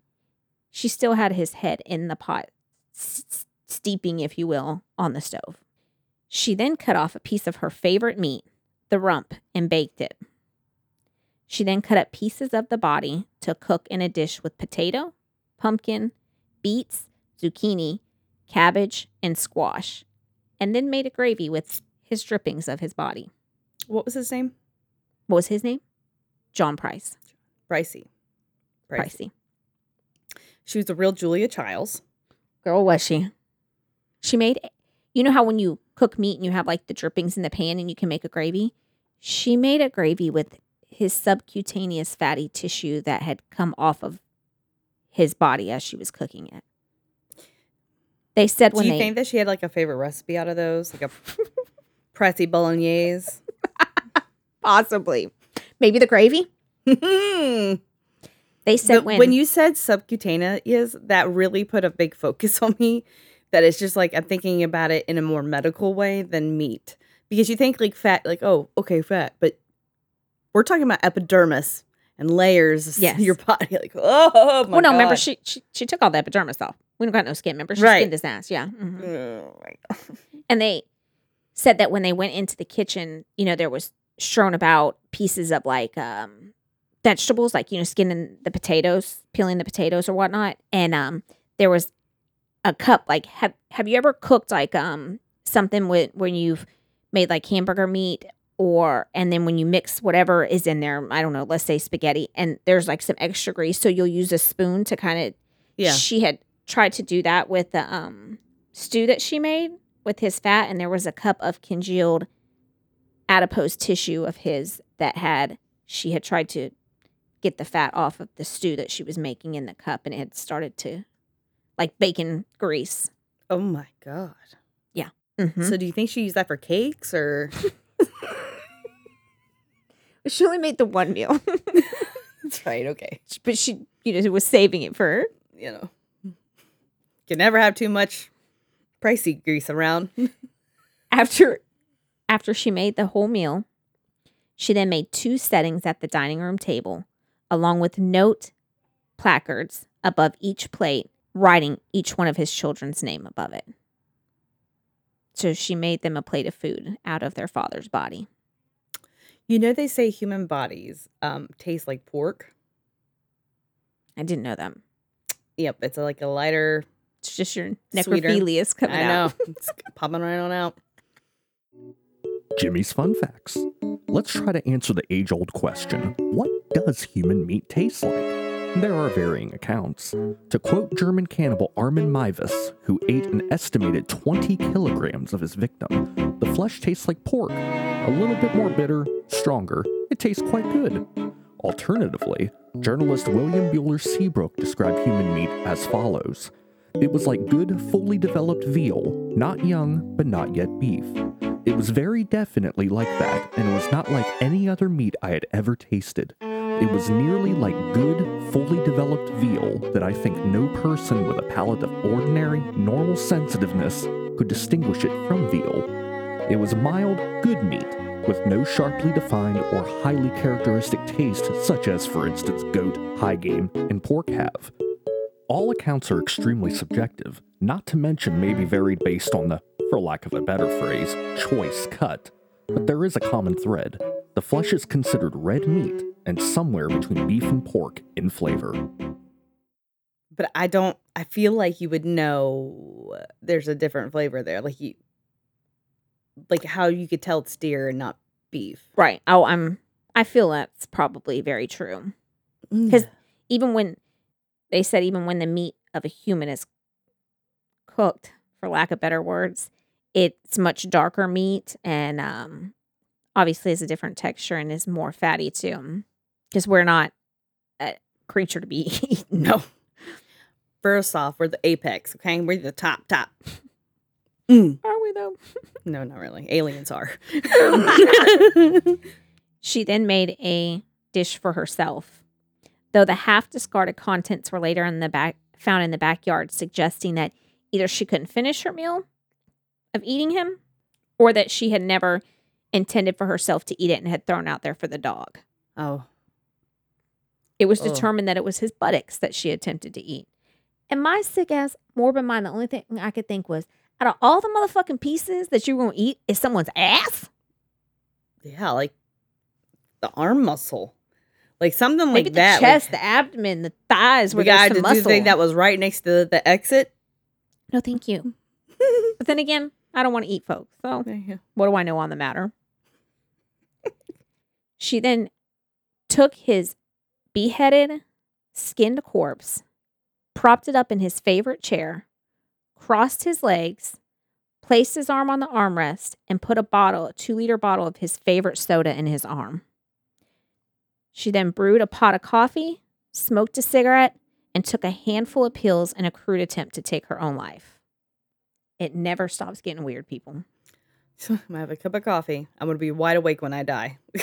She still had his head in the pot, s- steeping, if you will, on the stove. She then cut off a piece of her favorite meat, the rump, and baked it. She then cut up pieces of the body to cook in a dish with potato, pumpkin, beets, zucchini, cabbage, and squash, and then made a gravy with his drippings of his body. What was his name? What was his name? John Price. Pricey. Pricey. She was the real Julia Childs. Girl, was she? She made, you know how when you cook meat and you have like the drippings in the pan and you can make a gravy? She made a gravy with his subcutaneous fatty tissue that had come off of his body as she was cooking it. They said Do when you they, think that she had like a favorite recipe out of those? Like a Pressy Bolognese? possibly, maybe the gravy. They said when, when you said subcutaneous, that really put a big focus on me. That it's just like I'm thinking about it in a more medical way than meat. Because you think like fat, like, oh, okay, fat. But we're talking about epidermis and layers Yes. your body. Like, oh, my well, no, remember she, she she took all the epidermis off. We don't got no skin. Remember she Right. skinned his ass. Yeah. mhm. Oh, my God. And they said that when they went into the kitchen, you know, there was strewn about pieces of like um vegetables, like, you know, skinning the potatoes, peeling the potatoes or whatnot. And um there was a cup, like have have you ever cooked like um something with when you've made like hamburger meat or and then when you mix whatever is in there, I don't know, let's say spaghetti, and there's like some extra grease, so you'll use a spoon to kind of Yeah. she had tried to do that with the um stew that she made with his fat and there was a cup of congealed adipose tissue of his that had she had tried to get the fat off of the stew that she was making in the cup and it had started to like bacon grease Oh, my God. Yeah. Mhm. So do you think she used that for cakes or? she only made the one meal, That's right. Okay. but she, you know, was saving it for. You know, You can never have too much pricey grease around. After, after she made the whole meal, she then made two settings at the dining room table, along with note placards above each plate, writing each one of his children's name above it. So she made them a plate of food out of their father's body. You know, they say human bodies um, taste like pork. I didn't know that. Yep, it's a, like a lighter. It's just your Sweeter. necrophilia's coming I know out. it's popping right on out. Jimmy's Fun Facts. Let's try to answer the age old question what does human meat taste like? There are varying accounts. To quote German cannibal Armin Meiwes, who ate an estimated 20 kilograms of his victim, the flesh tastes like pork. A little bit more bitter, stronger. It tastes quite good. Alternatively, journalist William Buehler Seabrook described human meat as follows It was like good, fully developed veal, not young, but not yet beef. It was very definitely like that, and was not like any other meat I had ever tasted. It was nearly like good, fully developed veal that I think no person with a palate of ordinary, normal sensitiveness could distinguish it from veal. It was mild, good meat, with no sharply defined or highly characteristic taste, such as, for instance, goat, high game, and pork have. All accounts are extremely subjective, not to mention may be varied based on the, for lack of a better phrase, choice cut. But there is a common thread. The flesh is considered red meat and somewhere between beef and pork in flavor. But I don't. I feel like you would know there's a different flavor there. Like you, like how you could tell it's deer and not beef. Right. Oh, I'm. I feel that's probably very true. Mm. Because even when they said, even when the meat of a human is cooked, for lack of better words, it's much darker meat and um, obviously has a different texture and is more fatty too. Because we're not a creature to be eaten. no. First off, we're the apex. Okay, we're the top top. Mm. Are we though? No, not really. Aliens are. She then made a dish for herself, though the half discarded contents were later in the back found in the backyard, suggesting that either she couldn't finish her meal of eating him, or that she had never intended for herself to eat it and had thrown out there for the dog. oh, It was Ugh. determined that it was his buttocks that she attempted to eat. And my sick ass morbid mind, the only thing I could think was, out of all the motherfucking pieces that you're gonna eat, is someone's ass? yeah, like the arm muscle, like something Maybe like the that. The chest, like, the abdomen, the thighs, where the guy there's some did you muscle. think that was right next to the, the exit. No, thank you. but then again, I don't want to eat folks. So Yeah. what do I know on the matter? she then took his beheaded, skinned corpse, propped it up in his favorite chair, crossed his legs, placed his arm on the armrest, and put a bottle, a two liter bottle of his favorite soda in his arm. She then brewed a pot of coffee, smoked a cigarette, and took a handful of pills in a crude attempt to take her own life. It never stops getting weird, people. So I'm gonna have a cup of coffee. I'm gonna be wide awake when I die.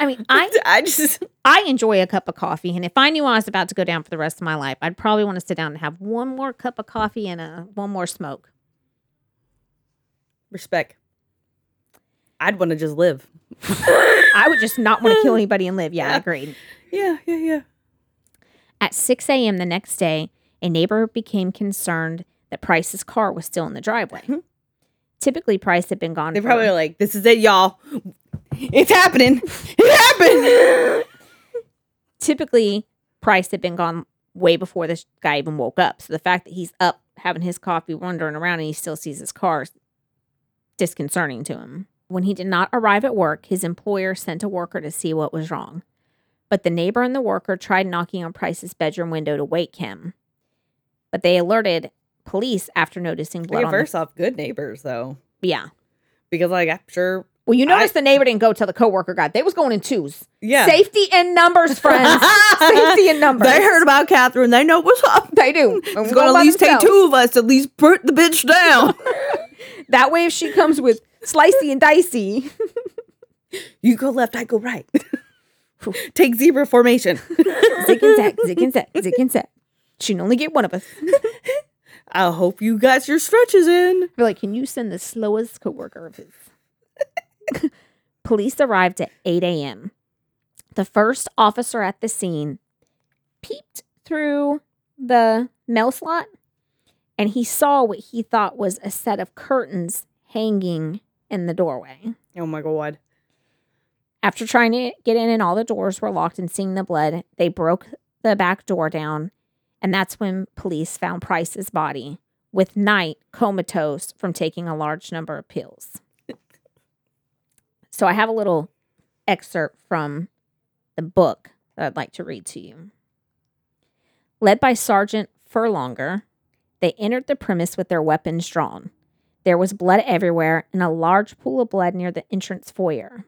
I mean, I I just I enjoy a cup of coffee, and if I knew I was about to go down for the rest of my life, I'd probably want to sit down and have one more cup of coffee and a one more smoke. respect. I'd want to just live. I would just not want to kill anybody and live. Yeah, I Yeah. agreed. Yeah, yeah, yeah. At 6 a.m. the next day, a neighbor became concerned that Price's car was still in the driveway. Mhm. Typically, Price had been gone. They for- probably like, "This is it, y'all. It's happening. It happened." typically Price had been gone way before this guy even woke up. So the fact that he's up having his coffee, wandering around, and he still sees his car is disconcerting to him. When he did not arrive at work, his employer sent a worker to see what was wrong. But the neighbor and the worker tried knocking on Price's bedroom window to wake him. But they alerted police after noticing blood Okay, on the first off, good neighbors though, Yeah. because like I'm sure. Well, you I- notice the neighbor didn't go till the coworker got. They was going in twos. Yeah, Safety in numbers, friends. Safety in numbers. They heard about Katherine. They know what's up. They do. It's gonna at least take two of us to at least put the bitch down. That way, if she comes with slicey and dicey, You go left, I go right. Take zebra formation. zig and zag, zig and zag, zig and zag. She can only get one of us. I hope you got your stretches in. Be like, can you send the slowest coworker of his? Police arrived at 8 a.m. The first officer at the scene peeped through the mail slot and he saw what he thought was a set of curtains hanging in the doorway. Oh my god. After trying to get in and all the doors were locked and seeing the blood, they broke the back door down. And that's when police found Price's body with Knight comatose from taking a large number of pills. so I have a little excerpt from the book that I'd like to read to you. Led by Sergeant Furlonger, they entered the premise with their weapons drawn. There was blood everywhere and a large pool of blood near the entrance foyer.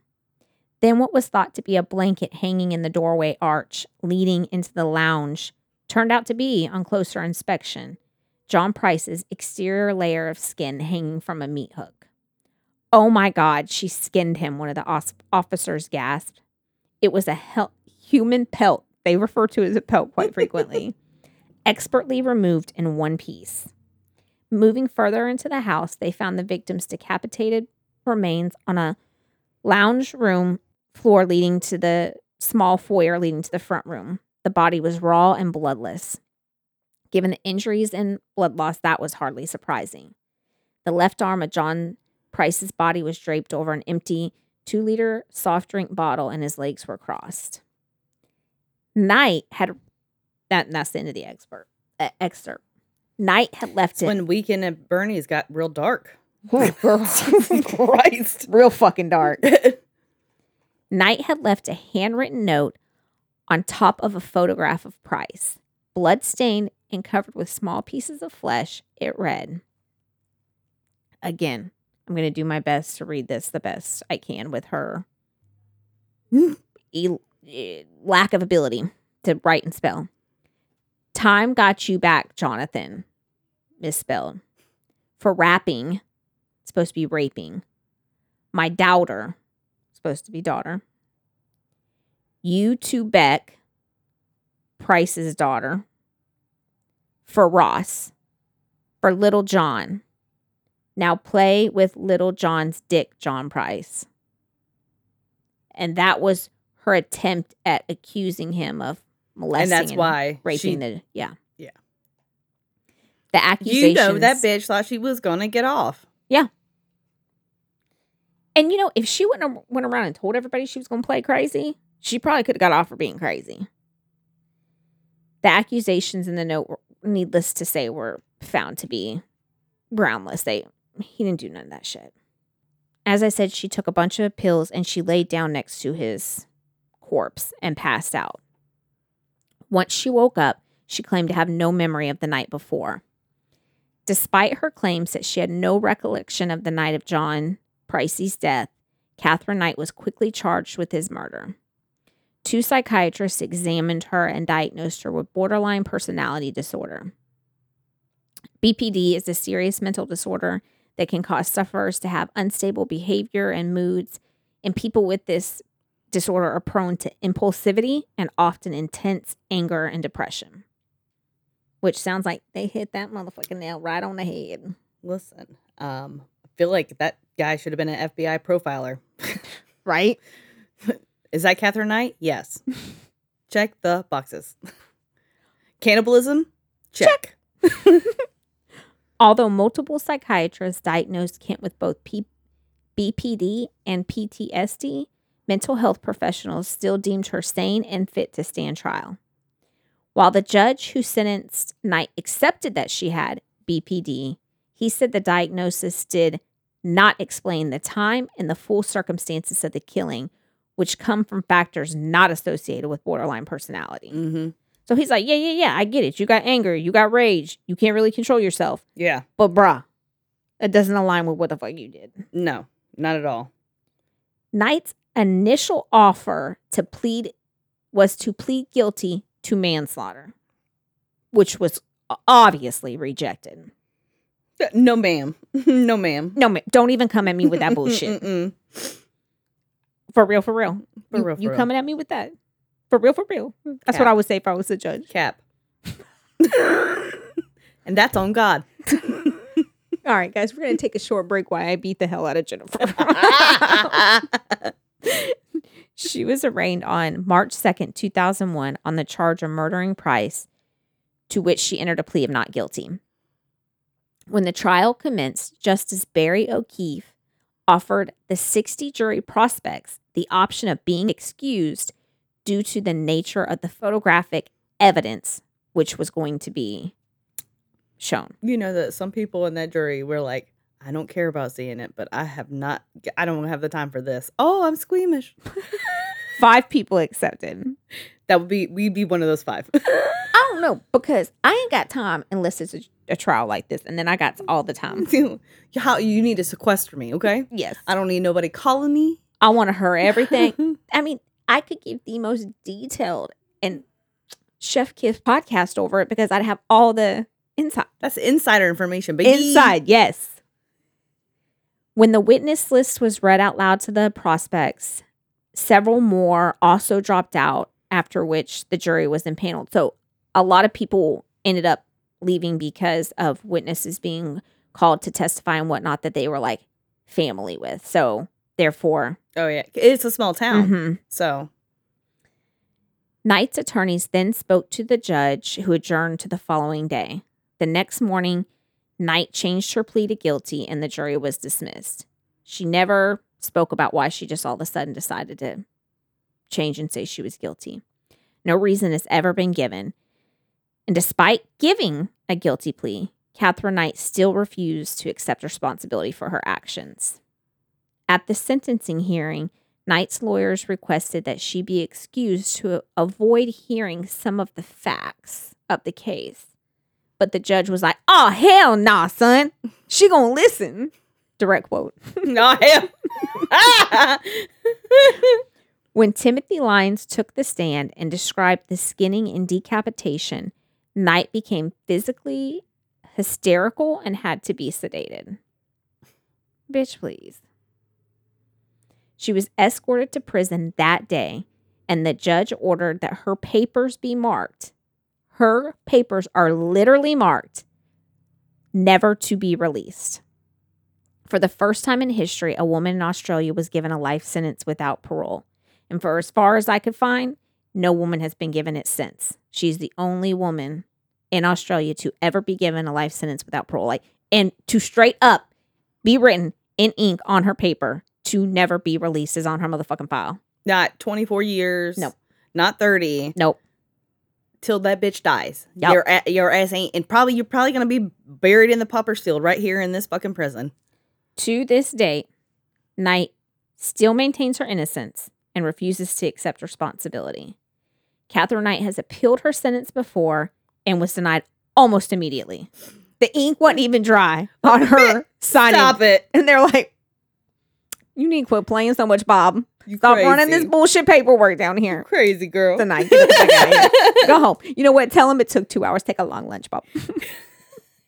Then, what was thought to be a blanket hanging in the doorway arch leading into the lounge turned out to be, on closer inspection, John Price's exterior layer of skin hanging from a meat hook. Oh my God, she skinned him, one of the officers gasped. It was a hel- human pelt. They refer to it as a pelt quite frequently. expertly removed in one piece. Moving further into the house, they found the victim's decapitated remains on a lounge room floor leading to the small foyer leading to the front room. The body was raw and bloodless. Given the injuries and blood loss, that was hardly surprising. The left arm of John Price's body was draped over an empty two liter soft drink bottle and his legs were crossed. Knight had that that's the end of the expert uh, excerpt. Knight had left it When Weekend at Bernie's got real dark. Christ. Christ. real fucking dark. Knight had left a handwritten note on top of a photograph of Price. Blood-stained and covered with small pieces of flesh, it read Again, I'm going to do my best to read this the best I can with her e- eh, lack of ability to write and spell. Time got you back, Jonathan. Misspelled. For rapping, supposed to be raping. My doubter, supposed to be daughter. You to Beck, Price's daughter. For Ross. For Little John. Now play with Little John's dick, John Price. And that was her attempt at accusing him of molesting and that's why raping she, the yeah Yeah. the accusation. you know that bitch thought she was gonna get off. And you know if she wouldn't have went around and told everybody she was going to play crazy she probably could have got off for being crazy. The accusations in the note were, needless to say were found to be groundless. They he didn't do none of that shit. As i said she took a bunch of pills and she laid down next to his corpse and passed out. Once she woke up she claimed to have no memory of the night before. Despite her claims that she had no recollection of the night of John Pricey's death, Katherine Knight was quickly charged with his murder. Two psychiatrists examined her and diagnosed her with borderline personality disorder. BPD is a serious mental disorder that can cause sufferers to have unstable behavior and moods, and people with this disorder are prone to impulsivity and often intense anger and depression which sounds like they hit that motherfucking nail right on the head. Listen, um, I feel like that guy should have been an FBI profiler. Right? Is that Katherine Knight? Yes. Check the boxes. Cannibalism? Check. Although multiple psychiatrists diagnosed Kent with both P- BPD and PTSD, mental health professionals still deemed her sane and fit to stand trial. While the judge who sentenced Knight accepted that she had BPD, he said the diagnosis did not explain the time and the full circumstances of the killing, which come from factors not associated with borderline personality. Mm-hmm. So he's like, Yeah, yeah, yeah, I get it. You got anger, you got rage, you can't really control yourself. Yeah. But bruh, it doesn't align with what the fuck you did. No, not at all. Knight's initial offer to plead was to plead guilty to manslaughter, which was obviously rejected. No, ma'am. no, ma'am. No, ma'am. don't even come at me with that bullshit. Mm-mm. For real, for real. For you, real, for you real. coming at me with that? For real, for real. That's Cap. what I would say if I was a judge. Cap. and that's on God. All right, guys, we're gonna take a short break while I beat the hell out of Jennifer. she was arraigned on March 2nd, 2001, on the charge of murdering Price, to which she entered a plea of not guilty. When the trial commenced, Justice Barry O'Keefe offered the 60 jury prospects the option of being excused due to the nature of the photographic evidence which was going to be shown. you know that some people in that jury were like, I don't care about seeing it, but I have not, I don't have the time for this. Oh, I'm squeamish. Five people accepted. That would be, we'd be one of those five. I don't know because I ain't got time unless it's a, a trial like this, and then I got all the time. How you need to sequester me, okay? Yes, I don't need nobody calling me. I want to hear everything. I mean, I could give the most detailed and chef kiss podcast over it because I'd have all the inside. That's insider information, baby. Inside, yes. When the witness list was read out loud to the prospects, several more also dropped out, after which the jury was impaneled. So a lot of people ended up leaving because of witnesses being called to testify and whatnot that they were like family with. So therefore, Oh yeah, it's a small town, mhm. so Knight's attorneys then spoke to the judge, who adjourned to the following day. The next morning, Knight changed her plea to guilty and the jury was dismissed. She never spoke about why she just all of a sudden decided to change and say she was guilty. No reason has ever been given. And despite giving a guilty plea, Katherine Knight still refused to accept responsibility for her actions. At the sentencing hearing, Knight's lawyers requested that she be excused to avoid hearing some of the facts of the case. But the judge was like, oh, hell nah, son. She gonna listen. Direct quote. no hell. When Timothy Lyons took the stand and described the skinning and decapitation, Knight became physically hysterical and had to be sedated. Bitch, please. She was escorted to prison that day, and the judge ordered that her papers be marked. Her papers are literally marked, never to be released. For the first time in history, a woman in Australia was given a life sentence without parole. And for as far as I could find, no woman has been given it since. She's the only woman in Australia to ever be given a life sentence without parole. Like, and to straight up be written in ink on her paper to never be released is on her motherfucking file. Not 24 years. Nope. Not 30. Nope. Till that bitch dies. Yup. Your, a- your ass ain't, and probably you're probably gonna be buried in the pauper's field right here in this fucking prison. To this date, Knight still maintains her innocence and refuses to accept responsibility. Katherine Knight has appealed her sentence before and was denied almost immediately. The ink wasn't even dry on her signing. Stop it. And they're like, you need to quit playing so much, Bob. You Stop crazy. running this bullshit paperwork down here. Crazy girl. Tonight, the fuck out of here. Go home. You know what? Tell him it took two hours. Take a long lunch, Bob.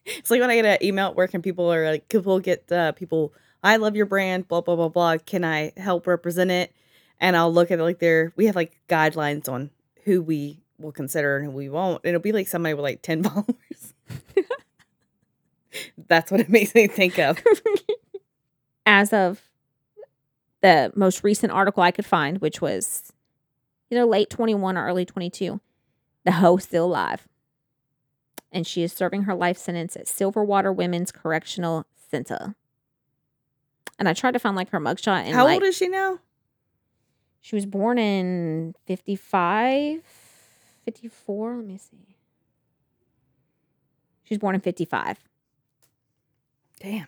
It's like when I get an email at work and people are like, people get uh, people, I love your brand, blah, blah, blah, blah. Can I help represent it? And I'll look at it like their, we have like guidelines on who we will consider and who we won't. It'll be like somebody with like 10 followers. That's what it makes me think of. as of the most recent article I could find, which was either late 21 or early 22, the hoe still alive. And she is serving her life sentence at Silverwater Women's Correctional Center. And I tried to find like her mugshot and How like old is she now? She was born in 55, 54. Let me see. She was born in 55. Damn.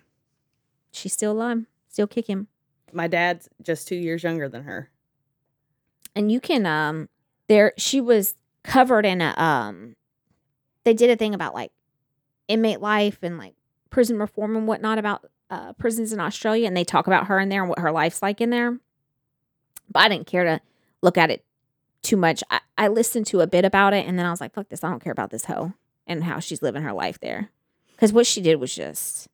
She's still alive, still kicking. My dad's just two years younger than her. and you can um there she was covered in a um they did a thing about like inmate life and like prison reform and whatnot about uh prisons in australia and they talk about her in there and what her life's like in there but i didn't care to look at it too much i, I listened to a bit about it and then i was like fuck this i don't care about this hoe and how she's living her life there Because what she did was just,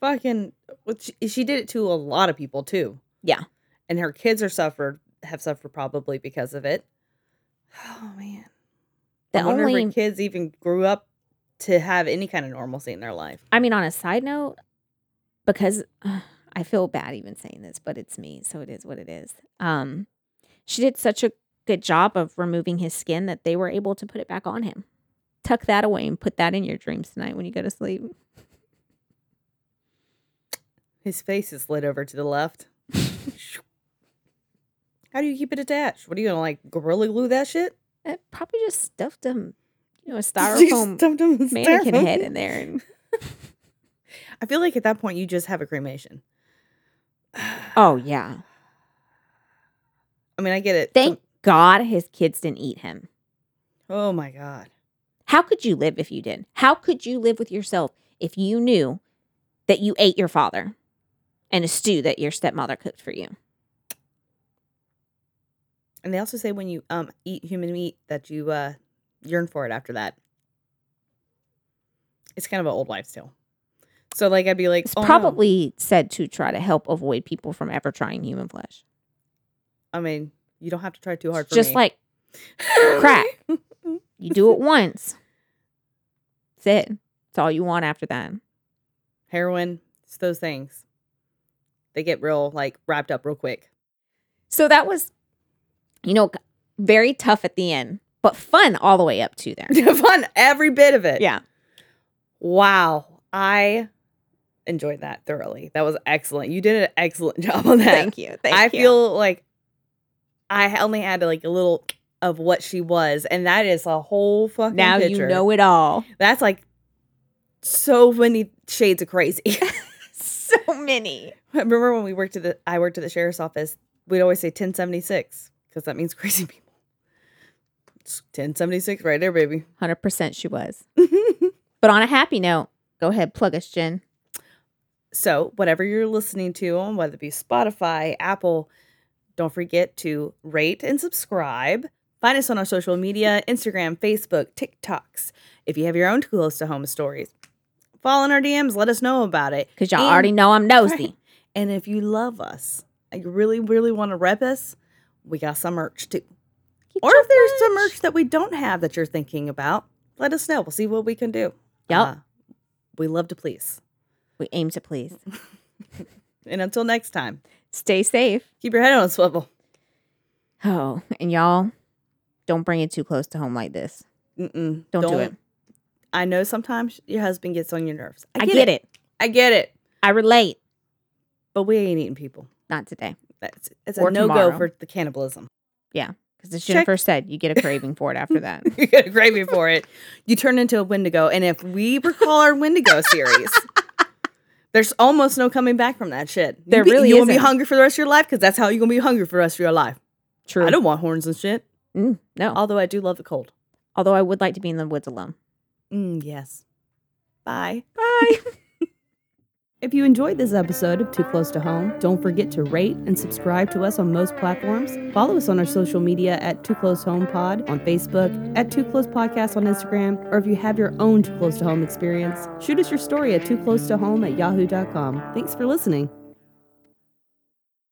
Fucking, she, she did it to a lot of people too. Yeah. and her kids are suffered have suffered probably because of it. Oh man, the I wonder if only, her kids even grew up to have any kind of normalcy in their life. I mean, on a side note, because uh, I feel bad even saying this, but it's me, so it is what it is. Um, she did such a good job of removing his skin that they were able to put it back on him. Tuck that away and put that in your dreams tonight when you go to sleep. His face is slid over to the left. How do you keep it attached? What are you gonna like gorilla glue that shit? It Eh, probably just stuffed him, you know, a styrofoam stuffed him in mannequin styrofoam? head in there. And I feel like at that point you just have a cremation. Oh yeah, I mean, I get it. thank God his kids didn't eat him. oh my god. How could you live if you did? How could you live with yourself if you knew that you ate your father and a stew that your stepmother cooked for you? And they also say when you um eat human meat that you uh yearn for it after that. It's kind of an old wives' tale. So like I'd be like, It's oh, no. probably said to try to help avoid people from ever trying human flesh. I mean, you don't have to try too hard for Just me. like crack. you do it once. That's it. That's all you want after that. heroin. It's those things. They get real like wrapped up real quick. So that was, you know, very tough at the end, but fun all the way up to there. Fun every bit of it. Yeah. Wow. I enjoyed that thoroughly. That was excellent. You did an excellent job on that. Thank you. Thank I you. feel like I only had like a little of what she was, and that is a whole fucking now picture. you know it all. That's like so many shades of crazy. so many. I Remember when we worked at the I worked at the sheriff's office, we'd always say 1076 because that means crazy people. It's 1076 right there, baby. 100% she was. But on a happy note, go ahead, plug us, Jen. So, whatever you're listening to on whether it be Spotify, Apple, don't forget to rate and subscribe. Find us on our social media Instagram, Facebook, TikToks. If you have your own too close to home stories, follow in our DMs. Let us know about it. Because y'all And- already know I'm nosy. Right. And if you love us, and you really, really want to rep us, we got some merch too. Get Or if there's some merch that we don't have that you're thinking about, let us know. We'll see what we can do. Yup. Uh, we love to please. We aim to please. And until next time, Stay safe. keep your head on a swivel. Oh, and y'all, don't bring it too close to home like this. Mm-mm. Don't, do it. I know sometimes your husband gets on your nerves. I get, it. I get it. I relate. But we ain't eating people. Not today. That's it's a no go for the cannibalism. Yeah. Because as Check. Jennifer said, you get a craving for it after that. you get a craving for it. You turn into a Wendigo, and if we recall our Wendigo series, there's almost no coming back from that shit. You There be, really you gonna be hungry for the rest of your life because that's how you're gonna be hungry for the rest of your life. True. I don't want horns and shit. Mm, no. Although I do love the cold. Although I would like to be in the woods alone. Mm, yes. Bye. Bye. If you enjoyed this episode of Too Close to Home, don't forget to rate and subscribe to us on most platforms. Follow us on our social media at Too Close Home Pod on Facebook, at Too Close Podcast on Instagram, or if you have your own Too Close to Home experience, shoot us your story at Too Close to Home at yahoo.com. Thanks for listening.